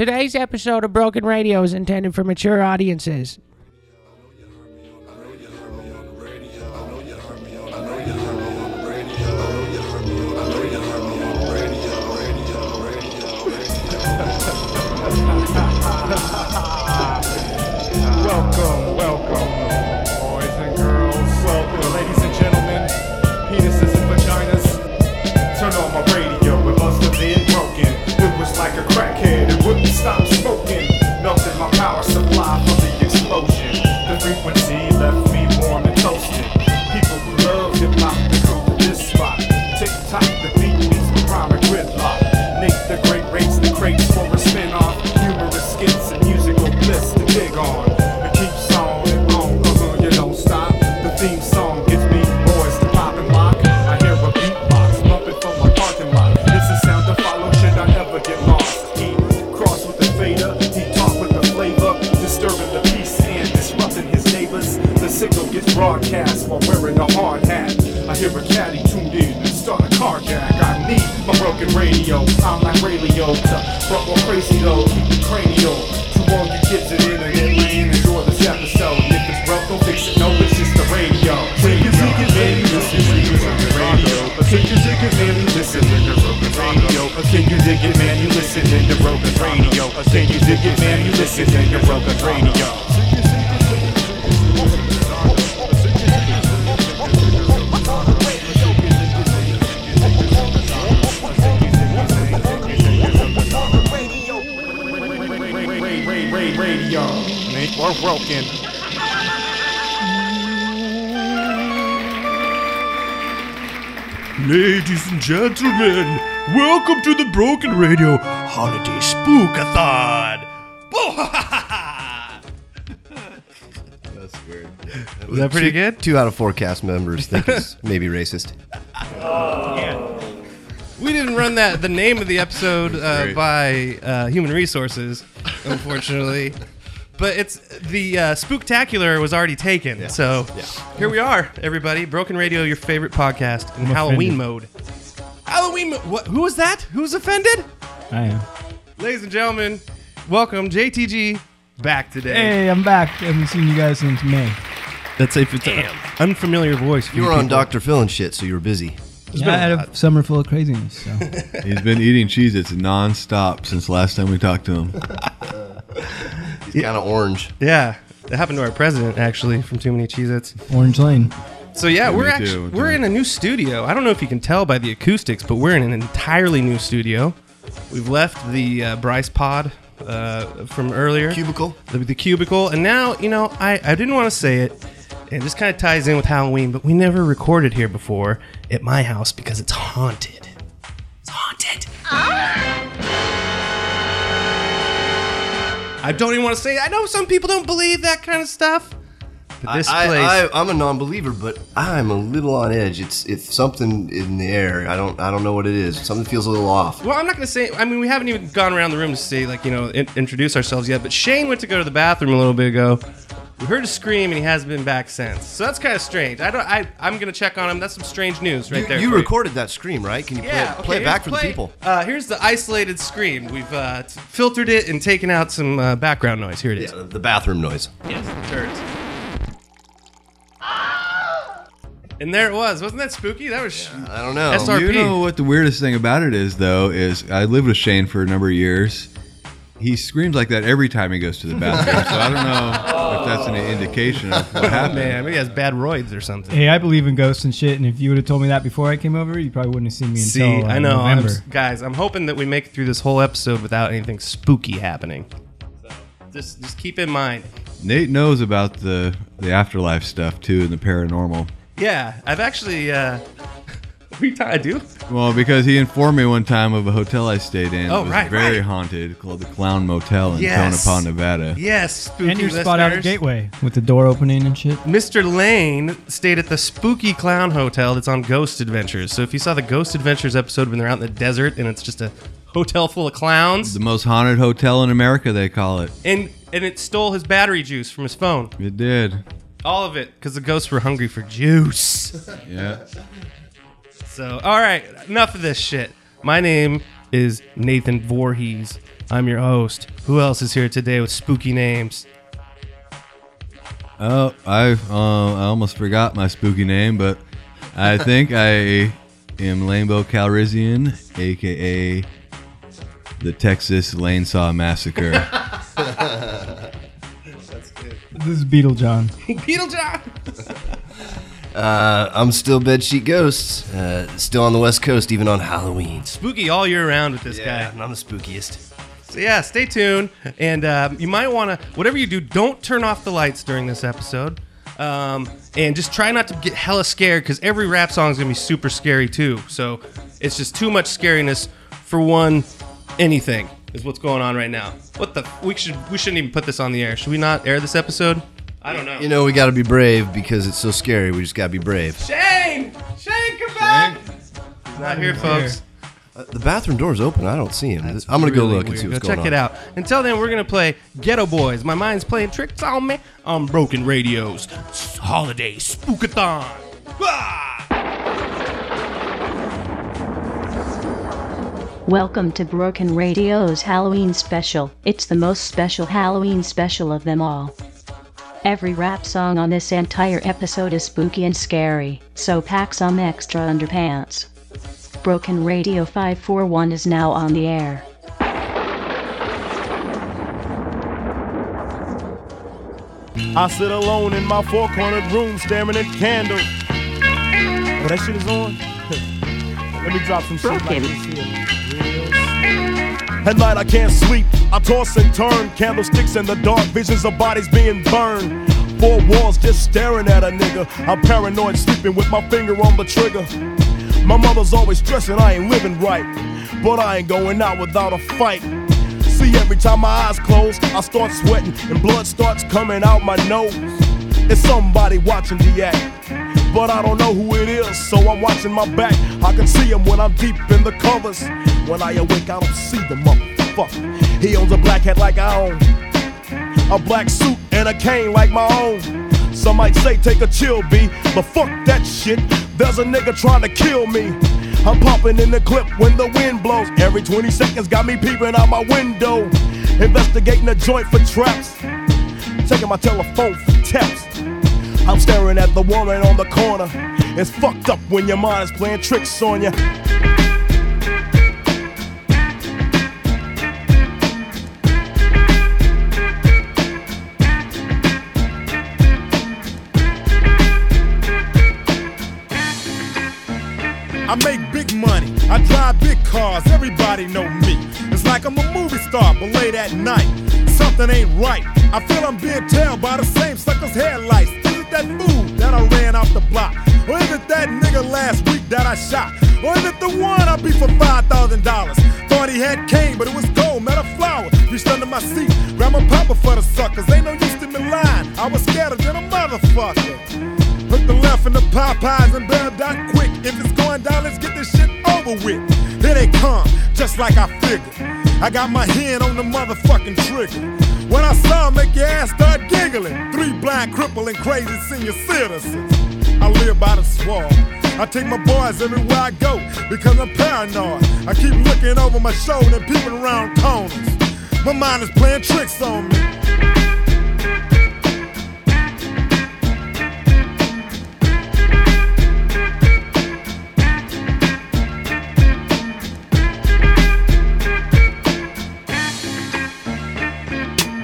Today's episode of Broken Radio is intended for mature audiences. Broken Radio Holiday Spookathon. That's weird. Was that pretty two, good? Two out of four cast members think it's maybe racist. We didn't run that the name of the episode uh, by uh, Human Resources, unfortunately. but it's the uh, Spooktacular was already taken. So here we are, everybody. Broken Radio, your favorite podcast in Halloween mode. Halloween mode. What? Who was that? Who's offended? I am. Ladies and gentlemen, welcome JTG back today. Hey, I'm back. I haven't seen you guys since May. That's a Damn. unfamiliar voice. for You were on people. Dr. Phil and shit, so you were busy. Yeah, I had a summer full of craziness. So He's been eating Cheez Its nonstop since last time we talked to him. He's kind of orange. Yeah, that happened to our president actually from Too Many Cheez-Its. Orange Lane. So yeah, we're actually too. we're in a new studio. I don't know if you can tell by the acoustics, but we're in an entirely new studio. We've left the uh, Bryce Pod uh, from earlier, Cubicle? the, the cubicle, and now you know I I didn't want to say it. and It just kind of ties in with Halloween, but we never recorded here before at my house because it's haunted. It's haunted. I don't even want to say. I know some people don't believe that kind of stuff. But this I, place, I, I, I'm a non-believer, but I'm a little on edge. It's it's something in the air. I don't I don't know what it is. Something feels a little off. Well, I'm not going to say. I mean, we haven't even gone around the room to say like you know in, introduce ourselves yet. But Shane went to go to the bathroom a little bit ago. We heard a scream and he hasn't been back since. So that's kind of strange. I don't. I I'm going to check on him. That's some strange news right You, there. you for recorded that scream, right? Can you play, Yeah. it, play okay, it back here's for the people? Uh, here's the isolated scream. We've uh, t- filtered it and taken out some uh, background noise. Here it is. Yeah, the, the bathroom noise. Yes, the turds. And there it was. Wasn't that spooky? That was. Yeah, I don't know. SR You know what the weirdest thing about it is, though, is I lived with Shane for a number of years. He screams like that every time he goes to the bathroom, so I don't know if that's an indication of what happened. Man, maybe he has bad roids or something. Hey, I believe in ghosts and shit. And if you would have told me that before I came over, you probably wouldn't have seen me See, until uh, I know, I'm, November. s- guys. I'm hoping that we make it through this whole episode without anything spooky happening. So just, just keep in mind. Nate knows about the the afterlife stuff too and the paranormal. Yeah, I've actually. Uh, we t- I do. Well, because he informed me one time of a hotel I stayed in. Oh, that was right, very right. haunted, called the Clown Motel in Yes. Tonopah, Nevada. Yes, spooky and your spot out at listeners. Gateway with the door opening and shit. Mr. Lane stayed at the Spooky Clown Hotel that's on Ghost Adventures. So if you saw the Ghost Adventures episode when they're out in the desert and it's just a hotel full of clowns, The most haunted hotel in America, they call it. and and it stole his battery juice from his phone, It did. All of it, because the ghosts were hungry for juice. Yeah. So, all right, enough of this shit. My name is Nathan Voorhees, I'm your host. Who else is here today with spooky names? Oh, I uh, I almost forgot my spooky name, but I think I am Lambo Calrissian, aka the Texas Lane Saw Massacre. This is Beetle John. Beetlejuice! Uh, I'm still Bedsheet Ghosts. Uh, still on the West Coast, even on Halloween. Spooky all year round with this Yeah, guy. I'm the spookiest. So yeah, stay tuned, and um, you might want to whatever you do, don't turn off the lights during this episode, um, and just try not to get hella scared because every rap song is gonna be super scary too. So it's just too much scariness for one anything is what's going on right now. What the we should we shouldn't even put this on the air. Should we not air this episode? I don't know. You know, we gotta be brave because it's so scary. We just gotta be brave. Shane, Shane, come back. He's not here, folks. Uh, the bathroom door's open. I don't see him. I'm gonna go Really look and weird. see what's Go going check on. it out. Until then, we're gonna play Geto Boys. My mind's playing tricks on me on Broken Radio's Holiday Spookathon. Ah! Welcome to Broken Radio's Halloween special. It's the most special Halloween special of them all. Every rap song on this entire episode is spooky and scary, so pack some extra underpants. Broken Radio 541 is now on the air. I sit alone in my four cornered room staring at candles. Oh, that shit is on? Let me drop some shit like this here. At night I can't sleep, I toss and turn. Candlesticks in the dark, visions of bodies being burned. Four walls just staring at a nigga. I'm paranoid, sleeping with my finger on the trigger. My mother's always stressing I ain't living right, but I ain't going out without a fight. See, every time my eyes close, I start sweating and blood starts coming out my nose. It's somebody watching the act, but I don't know who it is, so I'm watching my back. I can see him when I'm deep in the covers. When I awake, I don't see the motherfucker. He owns a black hat like I own, a black suit and a cane like my own. Some might say take a chill, B, but fuck that shit. There's a nigga trying to kill me. I'm popping in the clip when the wind blows. Every 20 seconds got me peeping out my window. Investigating the joint for traps. Taking my telephone. I'm staring at the woman on the corner. It's fucked up when your mind is playing tricks on you. I make big money. I drive big cars. Everybody know me. It's like I'm a movie star, but late at night, something ain't right. I feel I'm being tailed by the same sucker's headlights. That that I ran off the block? Or is it that nigga last week that I shot? Or is it the one I beat for five thousand dollars? Thought he had cane, but it was gold, met a flower. Reached under my seat, grabbed my papa for the suckers. Ain't no use to me lying. I was scared than a motherfucker. Hook the left in the Popeyes and bail down quick. If it's going down, let's get this shit over with. Here they come, just like I figured. I got my hand on the motherfucking trigger. When I saw make your ass start giggling. Three blind, crippling, crazy senior citizens. I live by the swamp. I take my boys everywhere I go because I'm paranoid. I keep looking over my shoulder and peeping around corners. My mind is playing tricks on me.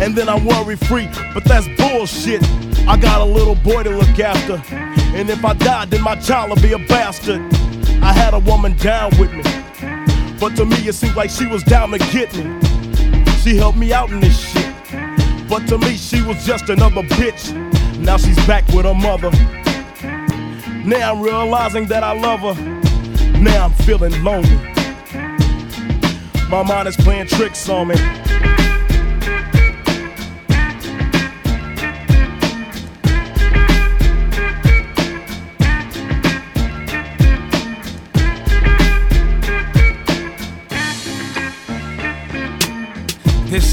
and then I'm worry free. But that's bullshit. I got a little boy to look after, and if I die, then my child will be a bastard. I had a woman down with me, but to me it seemed like she was down to get me. She helped me out in this shit, but to me she was just another bitch. Now she's back with her mother. Now I'm realizing that I love her. Now I'm feeling lonely. My mind is playing tricks on me.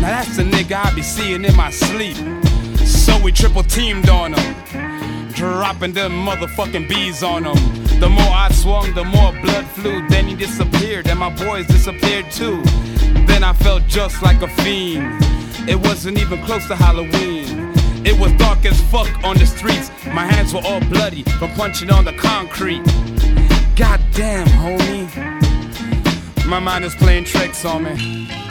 Now that's the nigga I be seeing in my sleep. So we triple teamed on him, dropping them motherfucking bees on him. The more I swung, the more blood flew. Then he disappeared, and my boys disappeared too. Then I felt just like a fiend. It wasn't even close to Halloween. It was dark as fuck on the streets. My hands were all bloody from punching on the concrete. God damn, homie. My mind is playing tricks on me.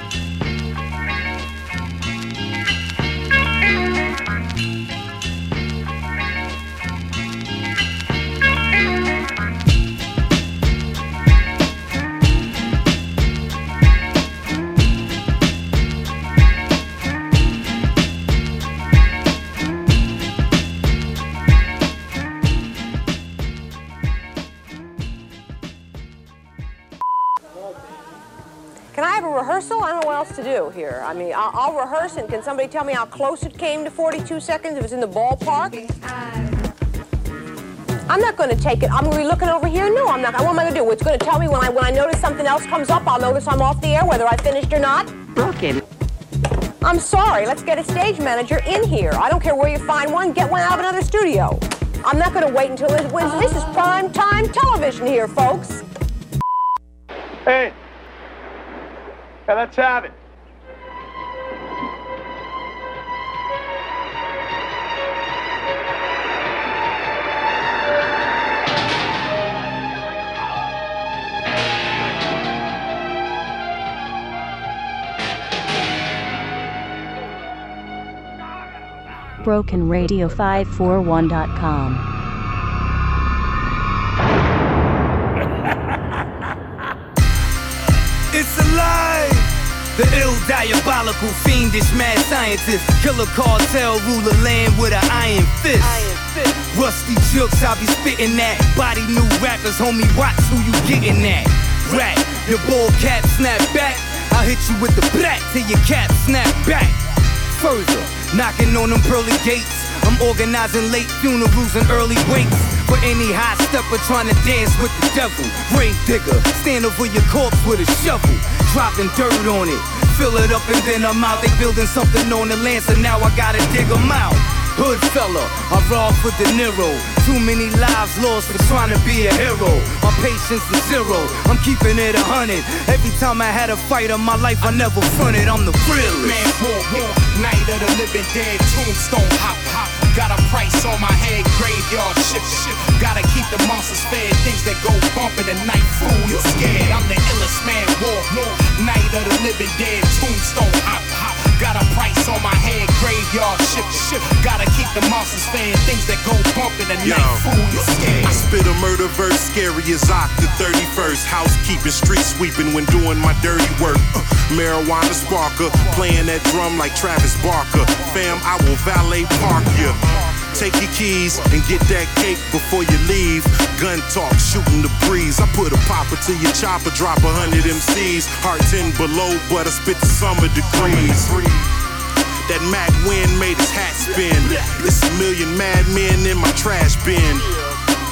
Rehearsal? I don't know what else to do here. I mean, I'll, I'll rehearse, and can somebody tell me how close it came to 42 seconds if it's in the ballpark? I'm not going to take it. I'm going to be looking over here. No, I'm not. What am I going to do? It's going to tell me when I when I notice something else comes up. I'll notice I'm off the air, whether I finished or not. Broken. I'm sorry. Let's get a stage manager in here. I don't care where you find one. Get one out of another studio. I'm not going to wait until it, when, this is prime time television here, folks. Hey, yeah, let's have it. BrokenRadio541.com. diabolical, fiendish mad scientist. Killer cartel, ruler land with an iron fist. Rusty jokes, I be spitting that. Body new rappers, homie, watch who you getting at. Rat, your ball cap snap back. I'll hit you with the black till your cap snap back. Further, knocking on them pearly gates. I'm organizing late funerals and early wakes. For any high stepper trying to dance with the devil. Grave digger, stand over your corpse with a shovel. Dropping dirt on it. Fill it up and then I'm out. They building something on the land, so now I gotta dig 'em out. Hood fella, I raw for De Niro. Too many lives lost for trying to be a hero. My patience is zero. I'm keeping it a hundred. Every time I had a fight in my life, I never fronted. I'm the realest. Man, war, war, night of the living dead, tombstone hop, hop. Got a price on my head, graveyard ship, ship. Gotta keep the monsters fed, things that go bump in the night. Fool, you scared? I'm the illest man, war, war. Night of the living dead, tombstone hop, hop. Got a price on my head, graveyard ship, ship. Gotta keep the monsters fed, things that go bump in the Yo, night. Fool, you scared? I spit a murder verse, scary as Ock the 31st. Housekeeping, street sweeping when doing my dirty work. Uh, marijuana sparker, playing that drum like Travis Barker. Fam, I will valet park ya. Take your keys and get that cake before you leave. Gun talk, shooting the breeze. I put a popper to your chopper, drop a hundred MCs. Heart 10 below, but I spit the summer degrees. That Mac wind made his hat spin. It's a million madmen in my trash bin.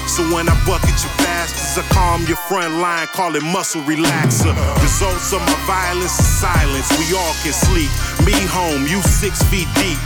So when I bucket you bastards, I calm your front line, call it muscle relaxer. Results of my violence is silence. We all can sleep. Me home, you six feet deep.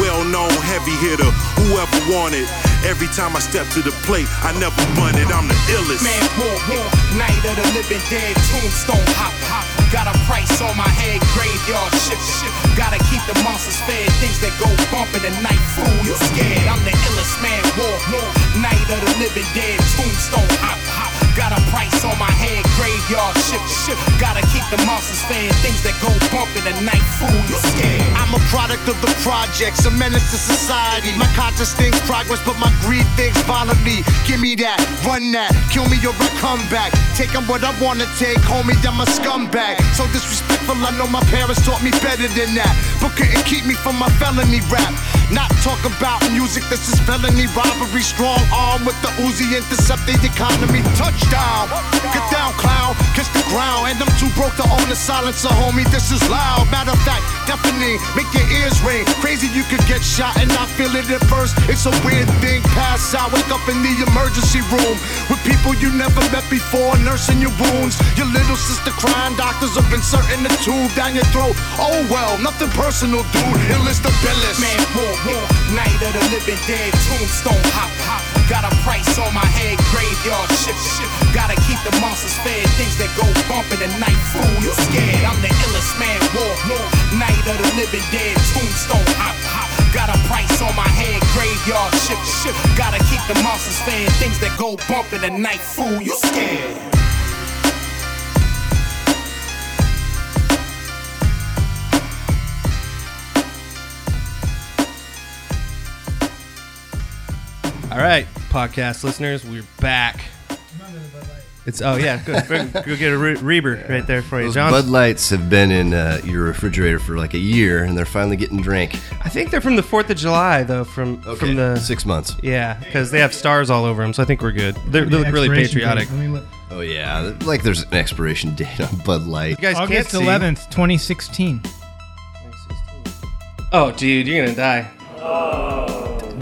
Well known heavy hitter, whoever wanted. Every time I step to the plate, I never run it. I'm the illest. Man, war, war, night of the living dead, tombstone hop, hop. Got a price on my head, graveyard ship, ship. Gotta keep the monsters fed, things that go bump in the night. Fool, you scared? I'm the illest man, war, war. Night of the living dead, tombstone hop, hop. Got a price on my head, graveyard ship, ship. Gotta keep the monsters fed, things that go bump in the night. Fool, you scared? I'm a product of the projects, a menace to society. My conscience thinks progress, but my greed thinks violently. Give me that, run that, kill me or I come back. Taking what I wanna take, homie, I'm a scumbag. So disrespectful. I know my parents taught me better than that, but couldn't keep me from my felony rap. Not talk about music, this is felony robbery. Strong arm with the Uzi, intercept the economy. Touchdown, get down, clown, kiss the ground. And I'm too broke to own a silencer, homie. This is loud. Matter of fact, deafening, make your ears ring. Crazy, you could get shot and not feel it at first. It's a weird thing. Pass out, wake up in the emergency room with people you never met before, nursing your wounds. Your little sister crying, doctors are inserting the tube down your throat. Oh well, nothing personal, dude. Illest the billest. Man, war, war, night of the living dead, tombstone hop, hop. Got a price on my head, graveyard ship, ship. Gotta keep the monsters fed, things that go bump in the night. Fool, you scared? I'm the illest man, war, war. Night of the living dead, tombstone hop, hop. Got a price on my head, graveyard ship, ship. Gotta keep the monsters fed, things that go bump in the night. Fool, you scared? All right, podcast listeners, we're back. It's oh yeah, good. Go get a Re- Reber right there for you, Those John. Bud Lights have been in uh, your refrigerator for like a year, and they're finally getting drank. I think they're from the Fourth of July though, from Okay, from the six months. Yeah, because they have stars all over them, so I think we're good. They're, they look really Expiration patriotic. Let me look. Oh yeah, like there's an expiration date on Bud Light. You guys can't August 11th, 2016. Oh, dude, you're gonna die.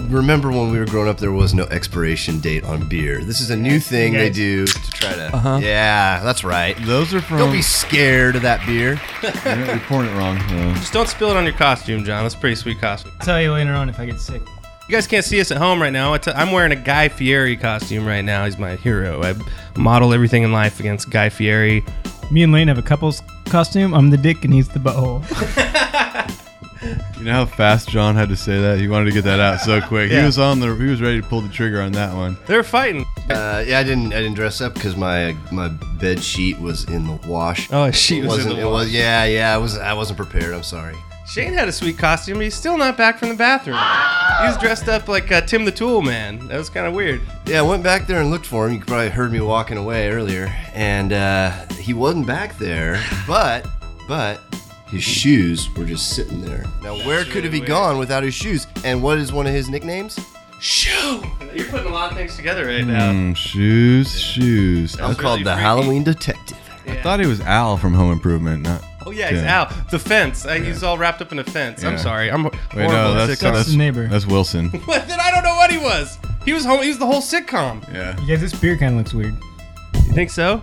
Remember when we were growing up, there was no expiration date on beer. This is a new thing they do to try to. Uh-huh. Yeah, that's right. Those are from. Don't be scared of that beer. You're, you're pouring it wrong. Uh, Just don't spill it on your costume, John. That's a pretty sweet costume. I'll tell you later on if I get sick. You guys can't see us at home right now. It's- I'm wearing a Guy Fieri costume right now. He's my hero. I model everything in life against Guy Fieri. Me and Lane have a couple's costume. I'm the dick and he's the butthole. you know how fast John had to say that? He wanted to get that out so quick. Yeah. He was on the. He was ready to pull the trigger on that one. They're fighting. Uh, yeah, I didn't. I didn't dress up because my my bed sheet was in the wash. Oh, a sheet it was in wasn't. the it was. Yeah, yeah. I was. I wasn't prepared. I'm sorry. Shane had a sweet costume, he's still not back from the bathroom. He was dressed up like uh, Tim the Tool Man. That was kind of weird. Yeah, I went back there and looked for him. You probably heard me walking away earlier, and uh, he wasn't back there. But, but his shoes were just sitting there. Now, where could have he gone without his shoes? And what is one of his nicknames? Shoe. You're putting a lot of things together right now. Mm, shoes, shoes. I'm called the Halloween Detective. I thought he was Al from Home Improvement, not. Oh yeah, he's Tim. out. The fence. Uh, He's all wrapped up in a fence. I'm sorry. I'm Wait, horrible no, at that's, sitcoms. that's, neighbor. that's Wilson. What? Then I don't know what he was. He was home. He was the whole sitcom. Yeah. You guys, this beer kind of looks weird. You think so?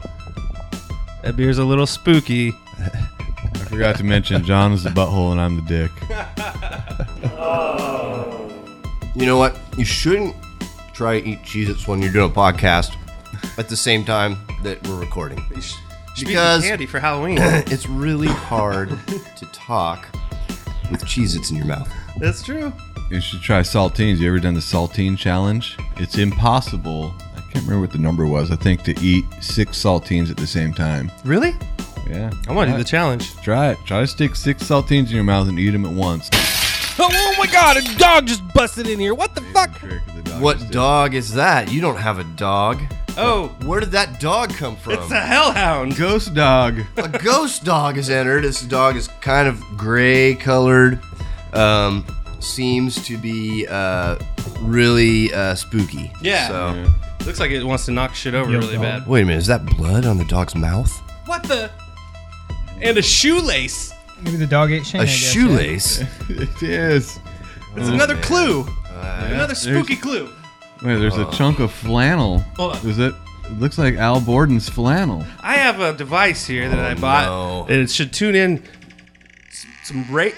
That beer's a little spooky. I forgot to mention John is the butthole and I'm the dick. Oh. You know what? You shouldn't try to eat Cheez-Its when you're doing a podcast at the same time that we're recording. Because candy for Halloween. it's really hard to talk with Cheez-Its in your mouth. That's true. You should try saltines. You ever done the saltine challenge? It's impossible. I can't remember what the number was. I think to eat six saltines at the same time. Really? Yeah. I want to do the challenge. Try it. Try to stick six saltines in your mouth and eat them at once. Oh, oh my god, a dog just busted in here. What the fuck? What dog is that? You don't have a dog. Oh, where did that dog come from? It's a hellhound. Ghost dog. a ghost dog has entered. This dog is kind of gray colored. Um, seems to be uh, really uh, spooky. Yeah. So. Looks like it wants to knock shit over really bad. Wait a minute. Is that blood on the dog's mouth? What the? And a shoelace. Maybe the dog ate Shane. A I guess, yeah. shoelace. it is. It's Oh, another man. clue. Uh, another spooky clue. Wait, there's Oh. a chunk of flannel. Hold on. Is it? It looks like Al Borland's flannel. I have a device here that I Oh, bought. no. And it should tune in s- some rate.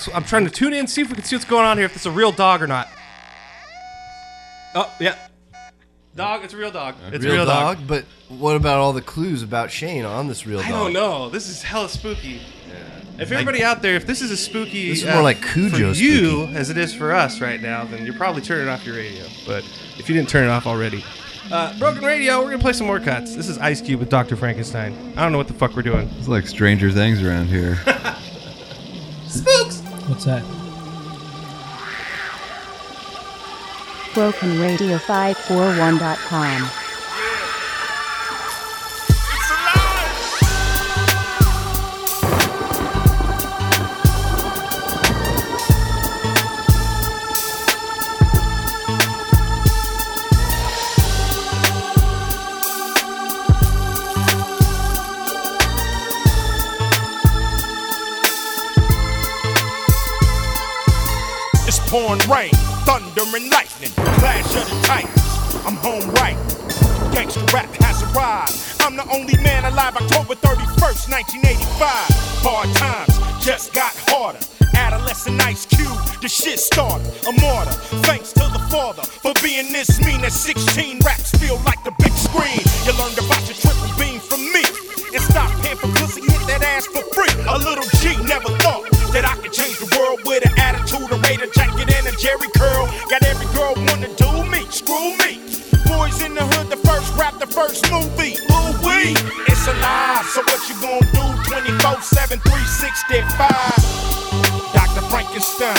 So I'm trying to tune in, see if we can see what's going on here, if it's a real dog or not. Oh, yeah. Dog, it's a real dog. It's real, a real dog. dog. But what about all the clues about Shane on this real dog? I don't know. This is hella spooky. If everybody out there, if this is as spooky This is uh, more like Cujo for you as it is for us right now, then you're probably turning off your radio. But if you didn't turn it off already, uh, Broken Radio, we're gonna play some more cuts. This is Ice Cube with Dr. Frankenstein. I don't know what the fuck we're doing. It's like Stranger Things around here. Spooks. What's that? brokenradio541.com. It's pouring rain thunder and lightning, clash of the titans. I'm home right. Gangsta rap has arrived. I'm the only man alive. October 31st, 1985. Hard times just got harder. Adolescent Ice Cube, the shit started. A martyr. Thanks to the father for being this mean at 16. Raps feel like the big screen. You learned about your triple beam from me. And stop paying for pussy, hit that ass for free. A little G never thought that I could change the world 24 7, 365. Dr. Frankenstein.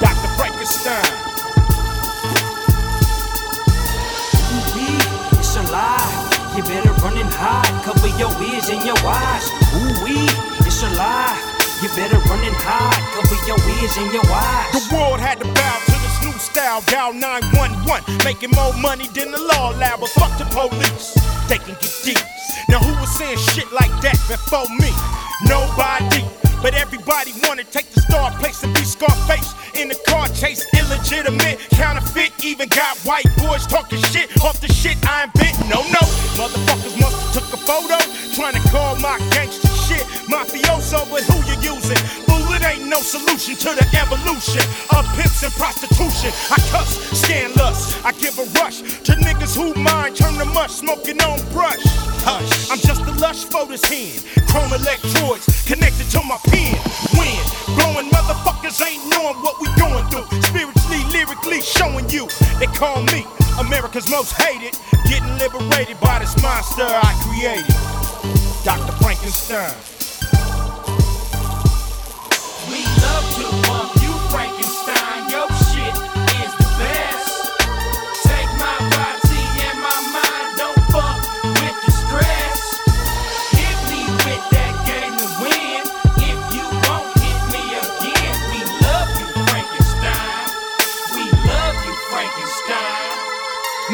Dr. Frankenstein. Ooh-wee, it's alive. You better run and hide. Cover your ears and your eyes. Ooh-wee, it's alive. You better run and hide. Cover your ears and your eyes. The world had to bow to this new style, dial 911. Making more money than the law allowed, but fuck the police. They can get Now who was saying shit like that before me? Nobody. But everybody wanna take the star place and be Scarface in the car chase. Illegitimate, counterfeit. Even got white boys talking shit off the shit I bit. No, no. Motherfuckers must have took a photo trying to call my gangster shit mafioso, but who no solution to the evolution of pimps and prostitution. I cuss, scan lust. I give a rush to niggas who mind turn to mush, smoking on brush. Hush, I'm just a lush for this hand. Chrome electrodes connected to my pen. When blowing motherfuckers ain't knowing what we going through. Spiritually, lyrically showing you. They call me America's most hated. Getting liberated by this monster I created. Dr. Frankenstein. We love to bump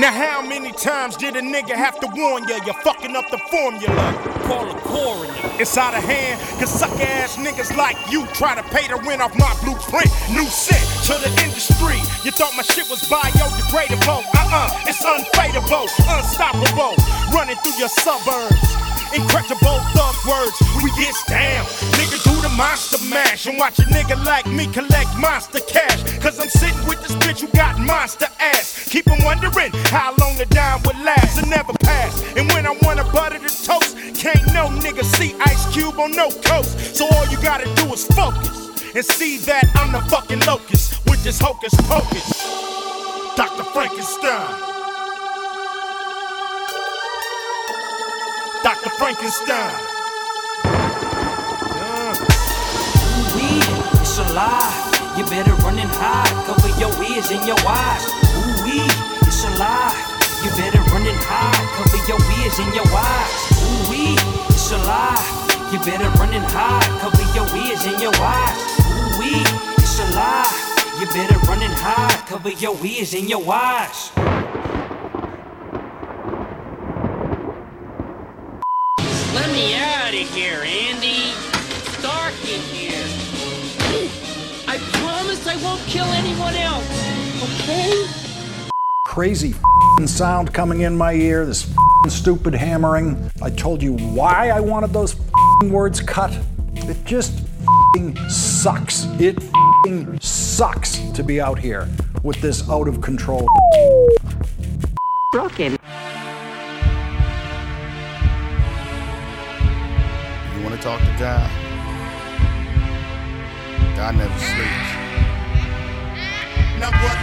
Now, how many times did a nigga have to warn ya? You're fucking up the formula. Call a coroner. It's out of hand, cause sucker ass niggas like you try to pay the rent off my blueprint. New set to the industry. You thought my shit was biodegradable. Uh uh, it's unfadable, unstoppable. Running through your suburbs. Incredible thug words, we get down. Nigga, do the monster mash and watch a nigga like me collect monster cash. Cause I'm sitting with this bitch who got monster ass. Keep 'em wondering how long the dime would last and never pass. And when I wanna butter the toast, can't no nigga see Ice Cube on no coast. So all you gotta do is focus and see that I'm the fucking locust with this hocus pocus. Dr. Frankenstein. Dr. Frankenstein. Ooh-wee, it's alive. You better run and hide. Cover your ears and your eyes. It's alive. You better run and hide. Cover your ears and your eyes. Ooh-wee, it's alive. You better run and hide. Cover your ears and your eyes. Ooh-wee, it's alive. You better run and hide. Cover your ears and your eyes. Let me out of here, Andy. Crazy f***ing sound coming in my ear, this f***ing stupid hammering. I told you why I wanted those f***ing words cut. It just f***ing sucks. It f***ing sucks to be out here with this out of control. Broken. You want to talk to God? God never sleeps. Now what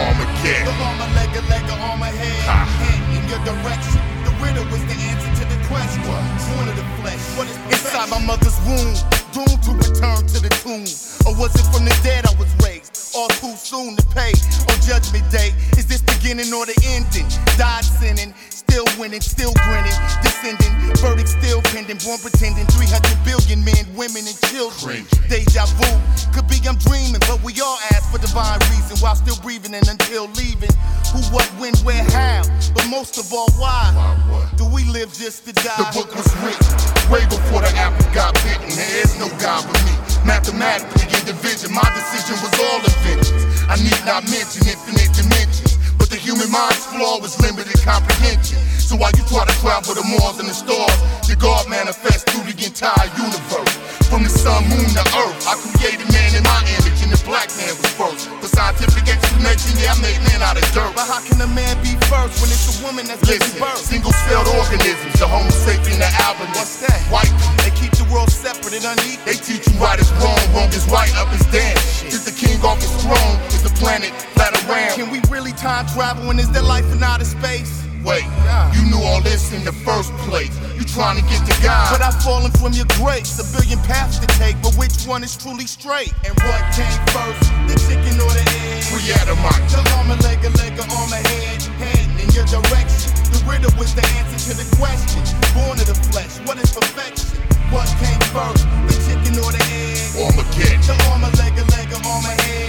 Armageddon. The armor, leg, a leg, or armor head. Hand in your direction. The riddle was the answer to the question. Born of the flesh. What is inside my mother's womb? Doomed to return to the tomb. Or was it from the dead I was raised? All too soon to pay on judgment day. Is this beginning or the ending? Died sinning, still winning, still grinning, descending, verdict still pending, born pretending, 300 billion men, women, and children. Deja vu, could be I'm dreaming, but we all ask for divine reason while still breathing and until leaving. Who, what, when, where, how, but most of all, why? why Do we live just to die? The book was written way before the apple got bitten. There is no God but me. Mathematically, in division, my decision was all inventions. I need not mention infinite dimensions. Human mind's flaw was limited comprehension. So while you try to travel the Mars and the stars, the God manifests through the entire universe. From the sun, moon to earth, I created man in my image, and the black man was first. For scientific explanation, yeah, I made man out of dirt. But how can a man be first when it's a woman that's giving Listen, birth? single-celled organisms, the Homo sapien, the album. What's that? White. They keep the world separate and unequal. They teach you right is wrong, wrong is right, up is down. Is the king off his throne? Is the planet flat around? Can we really time travel and is there life in outer space? Wait, you knew all this in the first place. You trying to get to God. But I've fallen from your grace. A billion paths to take, but which one is truly straight? And what came first, the chicken or the egg? Free Adamite. The arm, a leg, a leg, arm, a head, head in your direction. The riddle was the answer to the question. Born of the flesh, what is perfection? What came first, the chicken or the egg? Armageddon. The arm, a leg, a leg, arm, a head.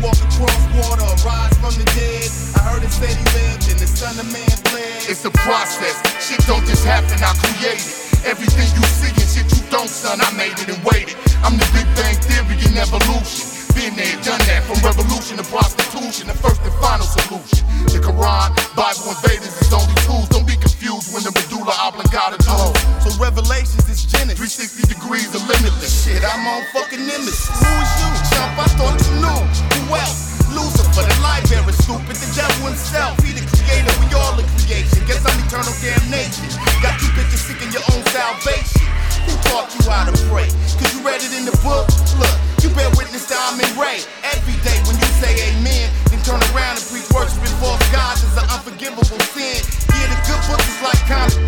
Walk across water rise from the dead? I heard it said he lived and the son of man bled. It's a process. Shit don't just happen, I create it. Everything you see and shit you don't, son, I made it and waited. I'm the Big Bang Theory in evolution. Been there, done that. From revolution to prostitution, the first and final solution. The Quran, Bible, and Vedas is only tools. Don't confused when the medulla oblongata. Oh, so Revelations is Genesis. 360 degrees of limitless. Shit, I'm on fucking nemesis. Who is you, chump? I thought you knew. Who else? Lucifer, the bearer, stupid, the devil himself. He the creator, we all the creation. Guess I'm eternal damnation. Got you bitches seeking your own salvation. Who taught you how to pray? Cause you read it in the book? Look, you bear witness to I'm in Ray. Every day when you say amen, then turn around and preach worshiping false gods is an unforgivable sin. Books is like comic.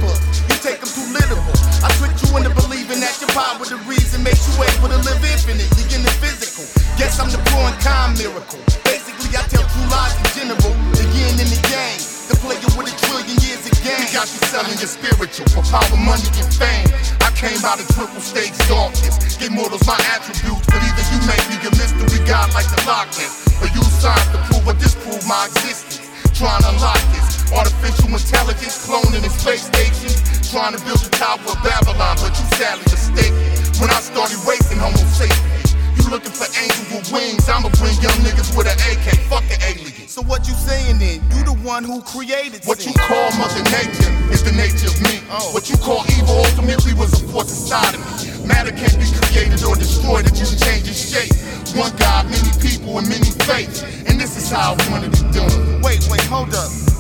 You take them too literal. I tricked you into believing that your power the reason makes you able to live infinitely in the physical. Guess I'm the and con miracle. Basically, I tell true lies in general, the yin and the yang. The player with a trillion years of game. We got you selling your spiritual for power, money, and fame. I came out of triple stage darkness. Give mortals my attributes, but either you make me a mystery god like the Loch Ness, or use science to prove or disprove my existence. Trying to unlock this artificial intelligence, cloning in space stations. Trying to build the Tower of Babylon, but you sadly mistaken. When I started racing Homo sapiens, you looking for angels with wings. I'ma bring young niggas with an AK. Fuck an alien. So what you saying then? You the one who created What you sin. call Mother Nature is the nature of me. Oh. What you call evil ultimately was a force inside of me. Matter can't be created or destroyed, it just changes shape. One God, many people, and many faiths. And this is how I wanted it done. Wait, wait, hold up.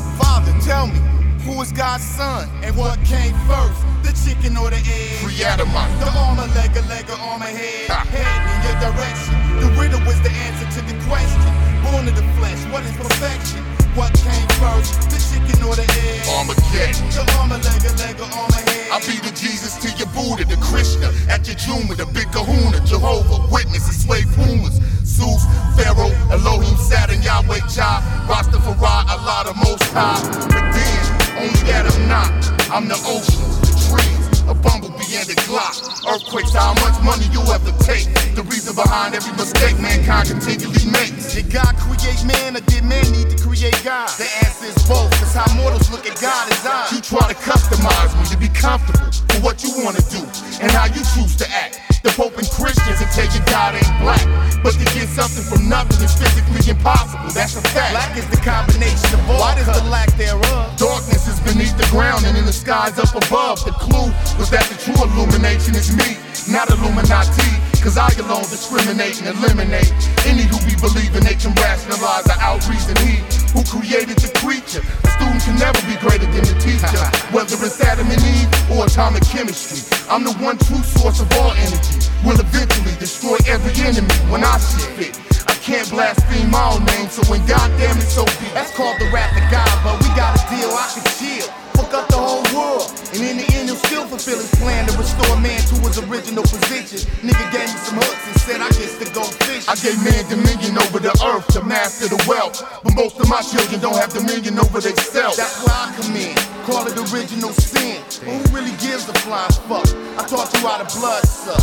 Father, tell me, who is God's son? And what came first? The chicken or the egg? Free Adamite. The arm, a leg, a leg, a arm, a head. Head in your direction. The riddle was the answer to the question. Born of the flesh, what is perfection? What came first? The chicken or the egg? Armageddon. The arm, a leg, leg, a head. I be the Jesus to your Buddha, the Krishna, at your Juma, the big kahuna, Jehovah, witness, the slave pumas, Zeus, Pharaoh, Elohim, Saturn, Yahweh, Jah, Rastafari, Allah, the Most High. But then, only that I'm not. I'm the ocean, the trees, a bumblebee and a Glock. Earthquakes, how much money you ever take? The reason behind every mistake mankind continually makes. Did God create man or did man need to create God? The answer is both, cause how mortals look at God is eyes. You try to customize me to be comfortable for what you wanna do and how you choose to act. The Pope and Christians will tell you God ain't black. But to get something from nothing is physically impossible. That's a fact. Black is the combination of all. White is the lack thereof. Darkness is beneath the ground and in the skies up above. The clue was that the true illumination is me, not Illuminati. Cause I alone discriminate and eliminate any who be believing they can rationalize or outreason he who created the creature. A student can never be greater than the teacher, whether it's Adam and Eve or atomic chemistry. I'm the one true source of all energy. Will eventually destroy every enemy when I see fit. I can't blaspheme my own name, so when goddamn it so be. That's called the wrath of God, but we got a deal. I can chill. Fuck up the whole world, and in the end, you'll still fulfill his plan to restore man to his original position. Nigga gave me some hooks and said I guess to go fish. I gave man dominion over the earth to master the wealth. But most of my children don't have dominion over themselves. That's where I come in. Call it original sin. But who really gives a flying fuck? I taught you how to blood suck.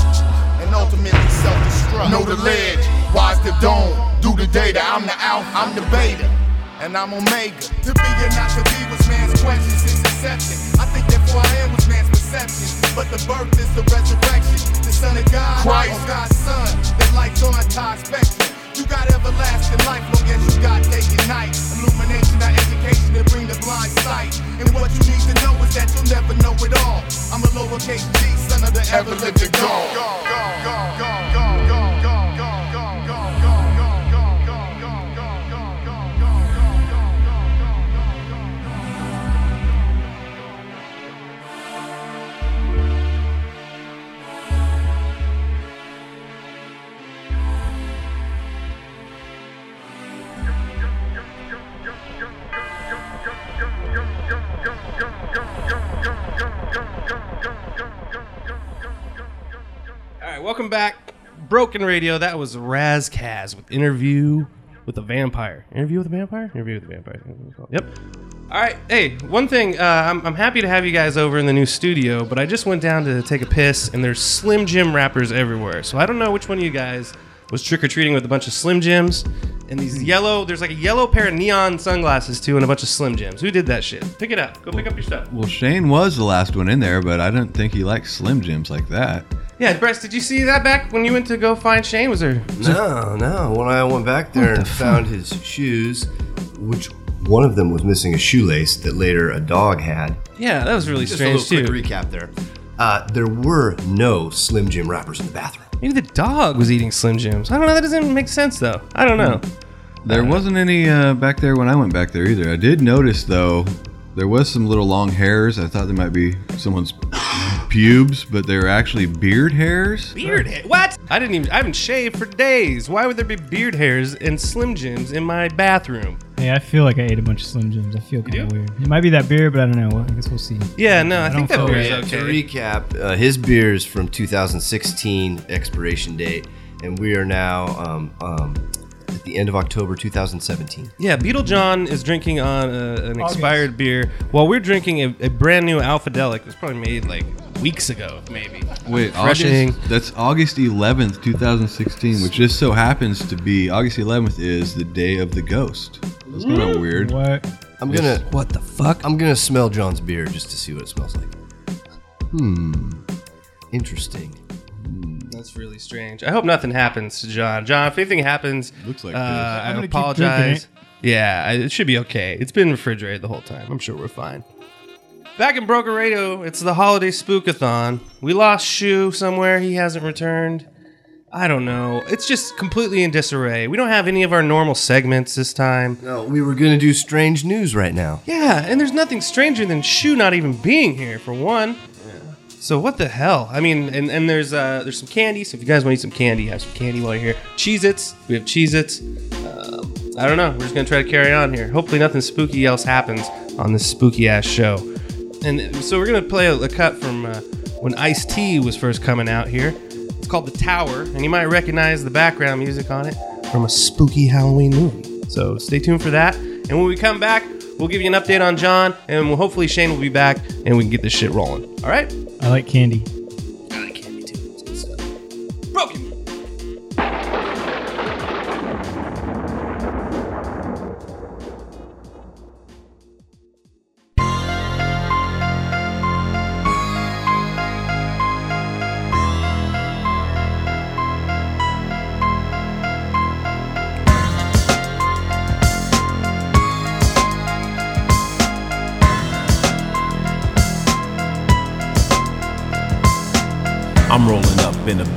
And ultimately self-destruct. Know the ledge, wise the dome. Do the data, I'm the alpha. I'm the beta. And I'm Omega. To be or not to be was man's question since inception. I think that for I am was man's perception. But the birth is the resurrection. The son of God, Christ. God's son. That light's on entire spectrum. You got everlasting life, long as you got day and night. Illumination, not education to bring the blind sight. And what you need to know is that you'll never know it all. I'm a lowercase g, son of the ever living God. All right, welcome back. Broken Radio. That was Rass Kass with Interview with a Vampire. Interview with a Vampire? Interview with a Vampire. Yep. All right. Hey, one thing. Uh, I'm, I'm happy to have you guys over in the new studio, but I just went down to take a piss, and there's Slim Jim wrappers everywhere. So I don't know which one of you guys was trick or treating with a bunch of Slim Jims and these yellow. There's like a yellow pair of neon sunglasses too, and a bunch of Slim Jims. Who did that shit? Pick it up. Go pick up your stuff. Well, Shane was the last one in there, but I don't think he likes Slim Jims like that. Yeah, Bryce, did you see that back when you went to go find Shane? Was there? No, no. When I went back there and found his shoes, which one of them was missing a shoelace that later a dog had. Yeah, that was really Just strange a little too. quick recap there. Uh, there were no Slim Jim wrappers in the bathroom. Maybe the dog was eating Slim Jims. I don't know. That doesn't make sense though. I don't know. There wasn't any uh, back there when I went back there either. I did notice though, there was some little long hairs. I thought they might be someone's pubes, but they were actually beard hairs. Beard hair? What? I didn't even. I haven't shaved for days. Why would there be beard hairs and Slim Jims in my bathroom? Hey, I feel like I ate a bunch of Slim Jims. I feel kind of weird. It might be that beer, but I don't know. Well, I guess we'll see. Yeah, no, I, think that don't feel beer's okay. To recap, uh, his beer is from 2016 expiration date, and we are now um, um, at the end of October 2017. Yeah, Beetle John is drinking on a, an expired beer, while we're drinking a, a brand new Alphadelic. It was probably made like weeks ago, maybe. Wait, refreshing. August, that's August 11th, 2016, which just so happens to be August 11th is the day of the ghost. That's kind of weird. What? I'm gonna. What the fuck? I'm gonna smell John's beer just to see what it smells like. Hmm. Interesting. That's really strange. I hope nothing happens to John. John, if anything happens, Looks like uh, piss. I I'm gonna keep apologize. Yeah, I- it should be okay. It's been refrigerated the whole time. I'm sure we're fine. Back in Broken Radio, it's the holiday spookathon. We lost Shu somewhere. He hasn't returned. I don't know. It's just completely in disarray. We don't have any of our normal segments this time. No, we were gonna do strange news right now. Yeah, and there's nothing stranger than Shu not even being here for one. So what the hell? I mean, and, and there's uh, there's some candy. So if you guys want to eat some candy, have some candy while you're here. Cheez-Its. We have Cheez-Its. Um, I don't know. We're just gonna try to carry on here. Hopefully nothing spooky else happens on this spooky ass show. And so we're gonna play a, a cut from uh, when Ice T was first coming out here. Called The Tower, and you might recognize the background music on it from a spooky Halloween movie. So stay tuned for that. And when we come back, we'll give you an update on John, and hopefully Shane will be back, and we can get this shit rolling. All right? I like candy.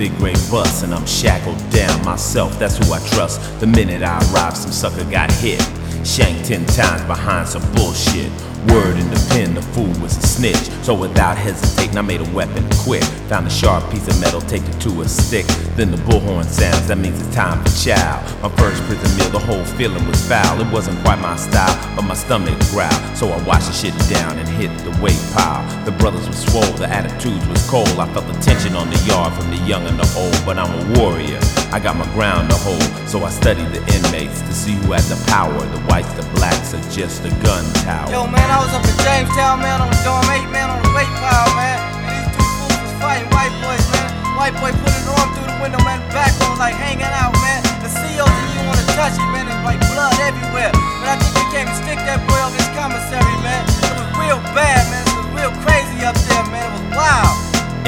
Big gray bus and I'm shackled down myself. That's who I trust. The minute I arrive, some sucker got hit. Shanked ten times behind some bullshit. Word in the pen, the fool was a snitch. So without hesitating, I made a weapon quick. Found a sharp piece of metal, take it to a stick. Then the bullhorn sounds, that means it's time for chow. My first prison meal, the whole feeling was foul. It wasn't quite my style, but my stomach growled. So I washed the shit down and hit the weight pile. The brothers were swole, the attitudes was cold. I felt the tension on the yard from the young and the old, but I'm a warrior. I got my ground to hold, so I studied the inmates to see who had the power. The whites, the blacks, or just the gun tower. Yo, man, I was up in Jamestown, man, on the dorm 8, man, on the weight pile, man. And these two fools was fighting white boys, man. White boy put his arm through the window, man, back was like hanging out, man. The CEOs didn't even want to touch him, man. Was like blood everywhere. But I think they came to stick that boy on this commissary, man. It was real bad, man. It was real crazy up there, man. It was wild.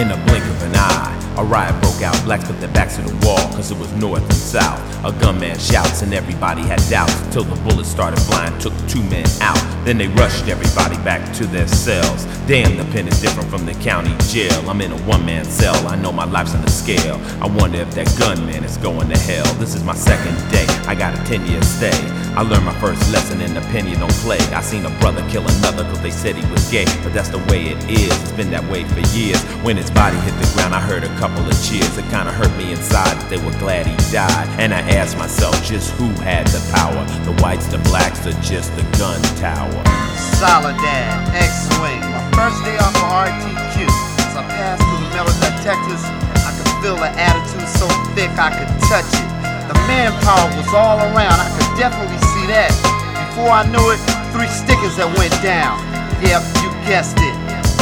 In the blink of an eye, a riot broke out. Blacks put their backs to the wall, cause it was north and south. A gunman shouts, and everybody had doubts. Till the bullets started flying, took two men out. Then they rushed everybody back to their cells. Damn, the pen is different from the county jail. I'm in a one man cell, I know my life's on the scale. I wonder if that gunman is going to hell. This is my second day, I got a 10 year stay. I learned my first lesson in the pen don't play. I seen a brother kill another cause they said he was gay. But that's the way it is, it's been that way for years. When his body hit the ground, I heard a couple of cheers. It kinda hurt me inside that they were glad he died. And I asked myself just who had the power? The whites, the blacks, or just the gun tower? Soledad, X-Wing. My first day off of RTQ. As I passed through the metal detectors, I could feel the attitude so thick I could touch it. The manpower was all around. I could definitely see that. Before I knew it, three stickers that went down. Yep, you guessed it.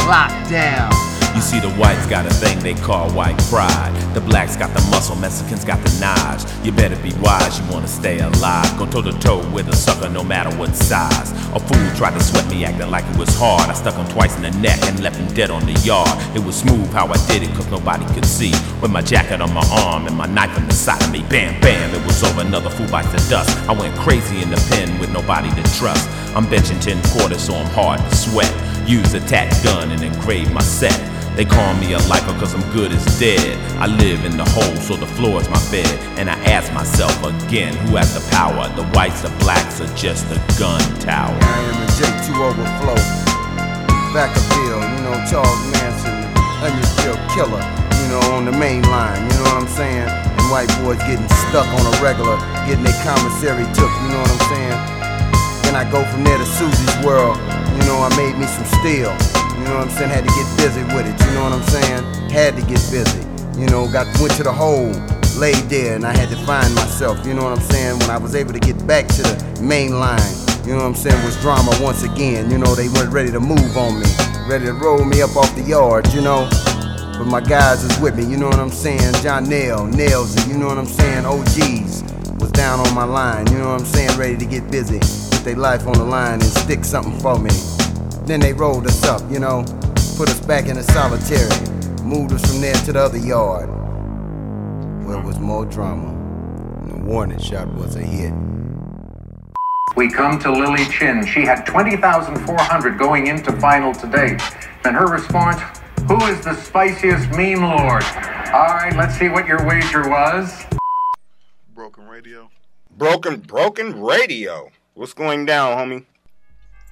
Locked down. You see, the whites got a thing they call white pride. The blacks got the muscle, Mexicans got the knives. You better be wise, you wanna stay alive. Go toe to toe with a sucker, no matter what size. A fool tried to sweat me, acting like it was hard. I stuck him twice in the neck and left him dead on the yard. It was smooth how I did it, cause nobody could see. With my jacket on my arm and my knife on the side of me, bam, bam, it was over. Another fool bites the dust. I went crazy in the pen with nobody to trust. I'm benching 10 quarters, so I'm hard to sweat. Use a tat gun and engrave my set. They call me a lifer cause I'm good as dead. I live in the hole, so the floor is my bed. And I ask myself again, who has the power? The whites, the blacks, or just the gun tower? I am a J2 overflow. Vacaville, you know, Charles Manson, peel killer, you know, on the main line, you know what I'm saying? And white boys getting stuck on a regular, getting their commissary took, you know what I'm saying? Then I go from there to Susie's world, you know, I made me some steel. You know what I'm saying? Had to get busy with it. You know what I'm saying? Had to get busy. You know, got went to the hole, laid there, and I had to find myself. You know what I'm saying? When I was able to get back to the main line, you know what I'm saying? Was drama once again. You know, they weren't ready to move on me, ready to roll me up off the yard. You know. But my guys is with me, you know what I'm saying? John Nail, Nails you know what I'm saying? OGs was down on my line, you know what I'm saying? Ready to get busy, put their life on the line and stick something for me. Then they rolled us up, you know, put us back in the solitary, moved us from there to the other yard, where it was more drama. And the warning shot was a hit. We come to Lily Chin. She had 20,400 going into final today. And her response, who is the spiciest meme lord? All right, let's see what your wager was. Broken radio. Broken, broken radio. What's going down, homie?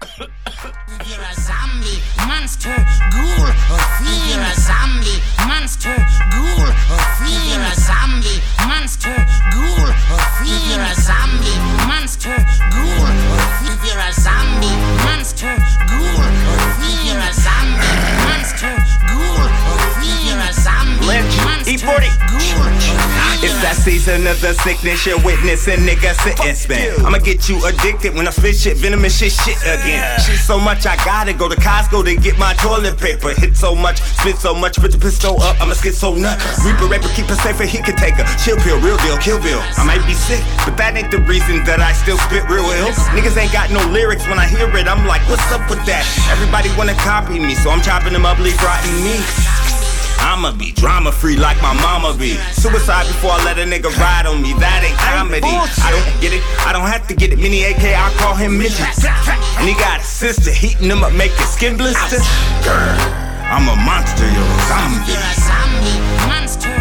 You're a zombie, monster, ghoul, or fiend. You're a zombie, monster, ghoul, or fiend. You're a zombie, monster, ghoul, or fiend. You're a zombie, monster, ghoul, or fiend. You're a zombie, monster, ghoul, or fiend. You're a zombie, monster, ghoul, or fiend. You're a zombie, monster, ghoul, or fiend. It's that season of the sickness you're witnessing, nigga, sitting spin. I'ma get you addicted when I spit shit, venomous shit, shit again. Shit so much, I gotta go to Costco to get my toilet paper. Hit so much, spit so much, put the pistol up, I'ma skid so nuts. Reaper, raper, keep her safer, he can take her. Chill pill, real deal, kill bill. I might be sick, but that ain't the reason that I still spit real ill. Niggas ain't got no lyrics when I hear it, I'm like, what's up with that? Everybody wanna copy me, so I'm chopping them up, leaf rotting me. I'ma be drama free like my mama be. Suicide before I let a nigga ride on me. That ain't comedy. I don't get it. I don't have to get it. Mini AK, I call him midget. And he got a sister heating him up, make his skin blister. Girl, I'm a monster, yo, zombie. You're a zombie, monster,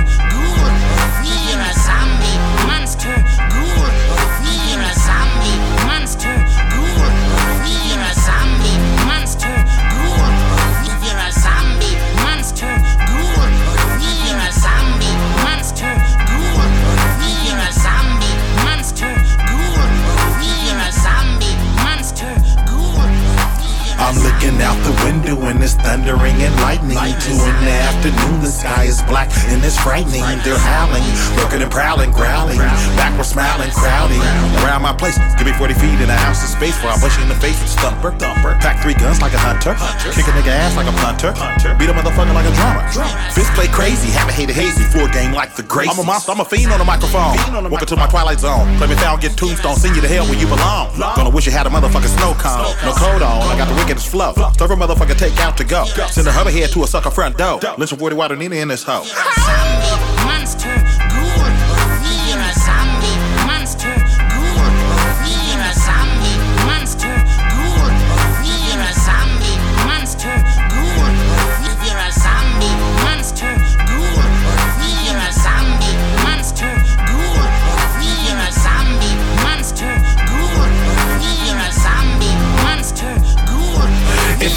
when it's thundering and lightning. Two in the afternoon, the sky is black and it's frightening. They're howling, looking and prowling, growling. Backward smiling, crowding around my place. Give me 40 feet in a house of space before I push you in the face with stumper. Thumper. Pack three guns like a hunter. Kick a nigga ass like a punter. Beat a motherfucker like a drummer. Fist play crazy, have a hater hazy. Full game like the Gracies. I'm a monster, I'm a fiend on the microphone. Welcome to my twilight zone. Play me foul, get tombstone, send you to hell where you belong. Gonna wish you had a motherfucking snow cone. No coat on, I got the wickedest flow. Serve a motherfucker take out to go. Send a hover head to a sucker front door. Listen 40 water Nina in this hoe. Monster,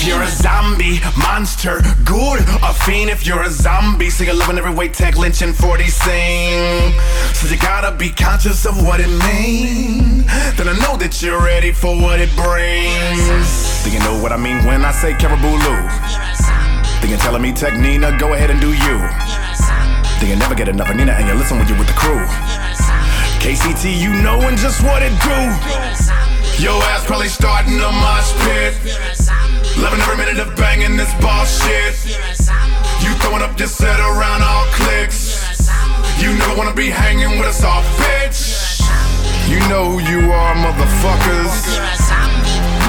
If you're a zombie, monster, ghoul, a fiend. If you're a zombie, sing a loving every way, tag lynch and 40 sing. So you gotta be conscious of what it means. Then I know that you're ready for what it brings. Do you know what I mean when I say caribou Then you're telling me, Tech N9ne, go ahead and do you. Then you never get enough of Nina and you listen when you're with the crew. KCT, you knowin' just what it do. Your ass probably starting a mosh pit. Loving every minute of banging this boss shit. You throwing up your set around all clicks. You never wanna be hanging with a soft bitch. You know who you are, motherfuckers.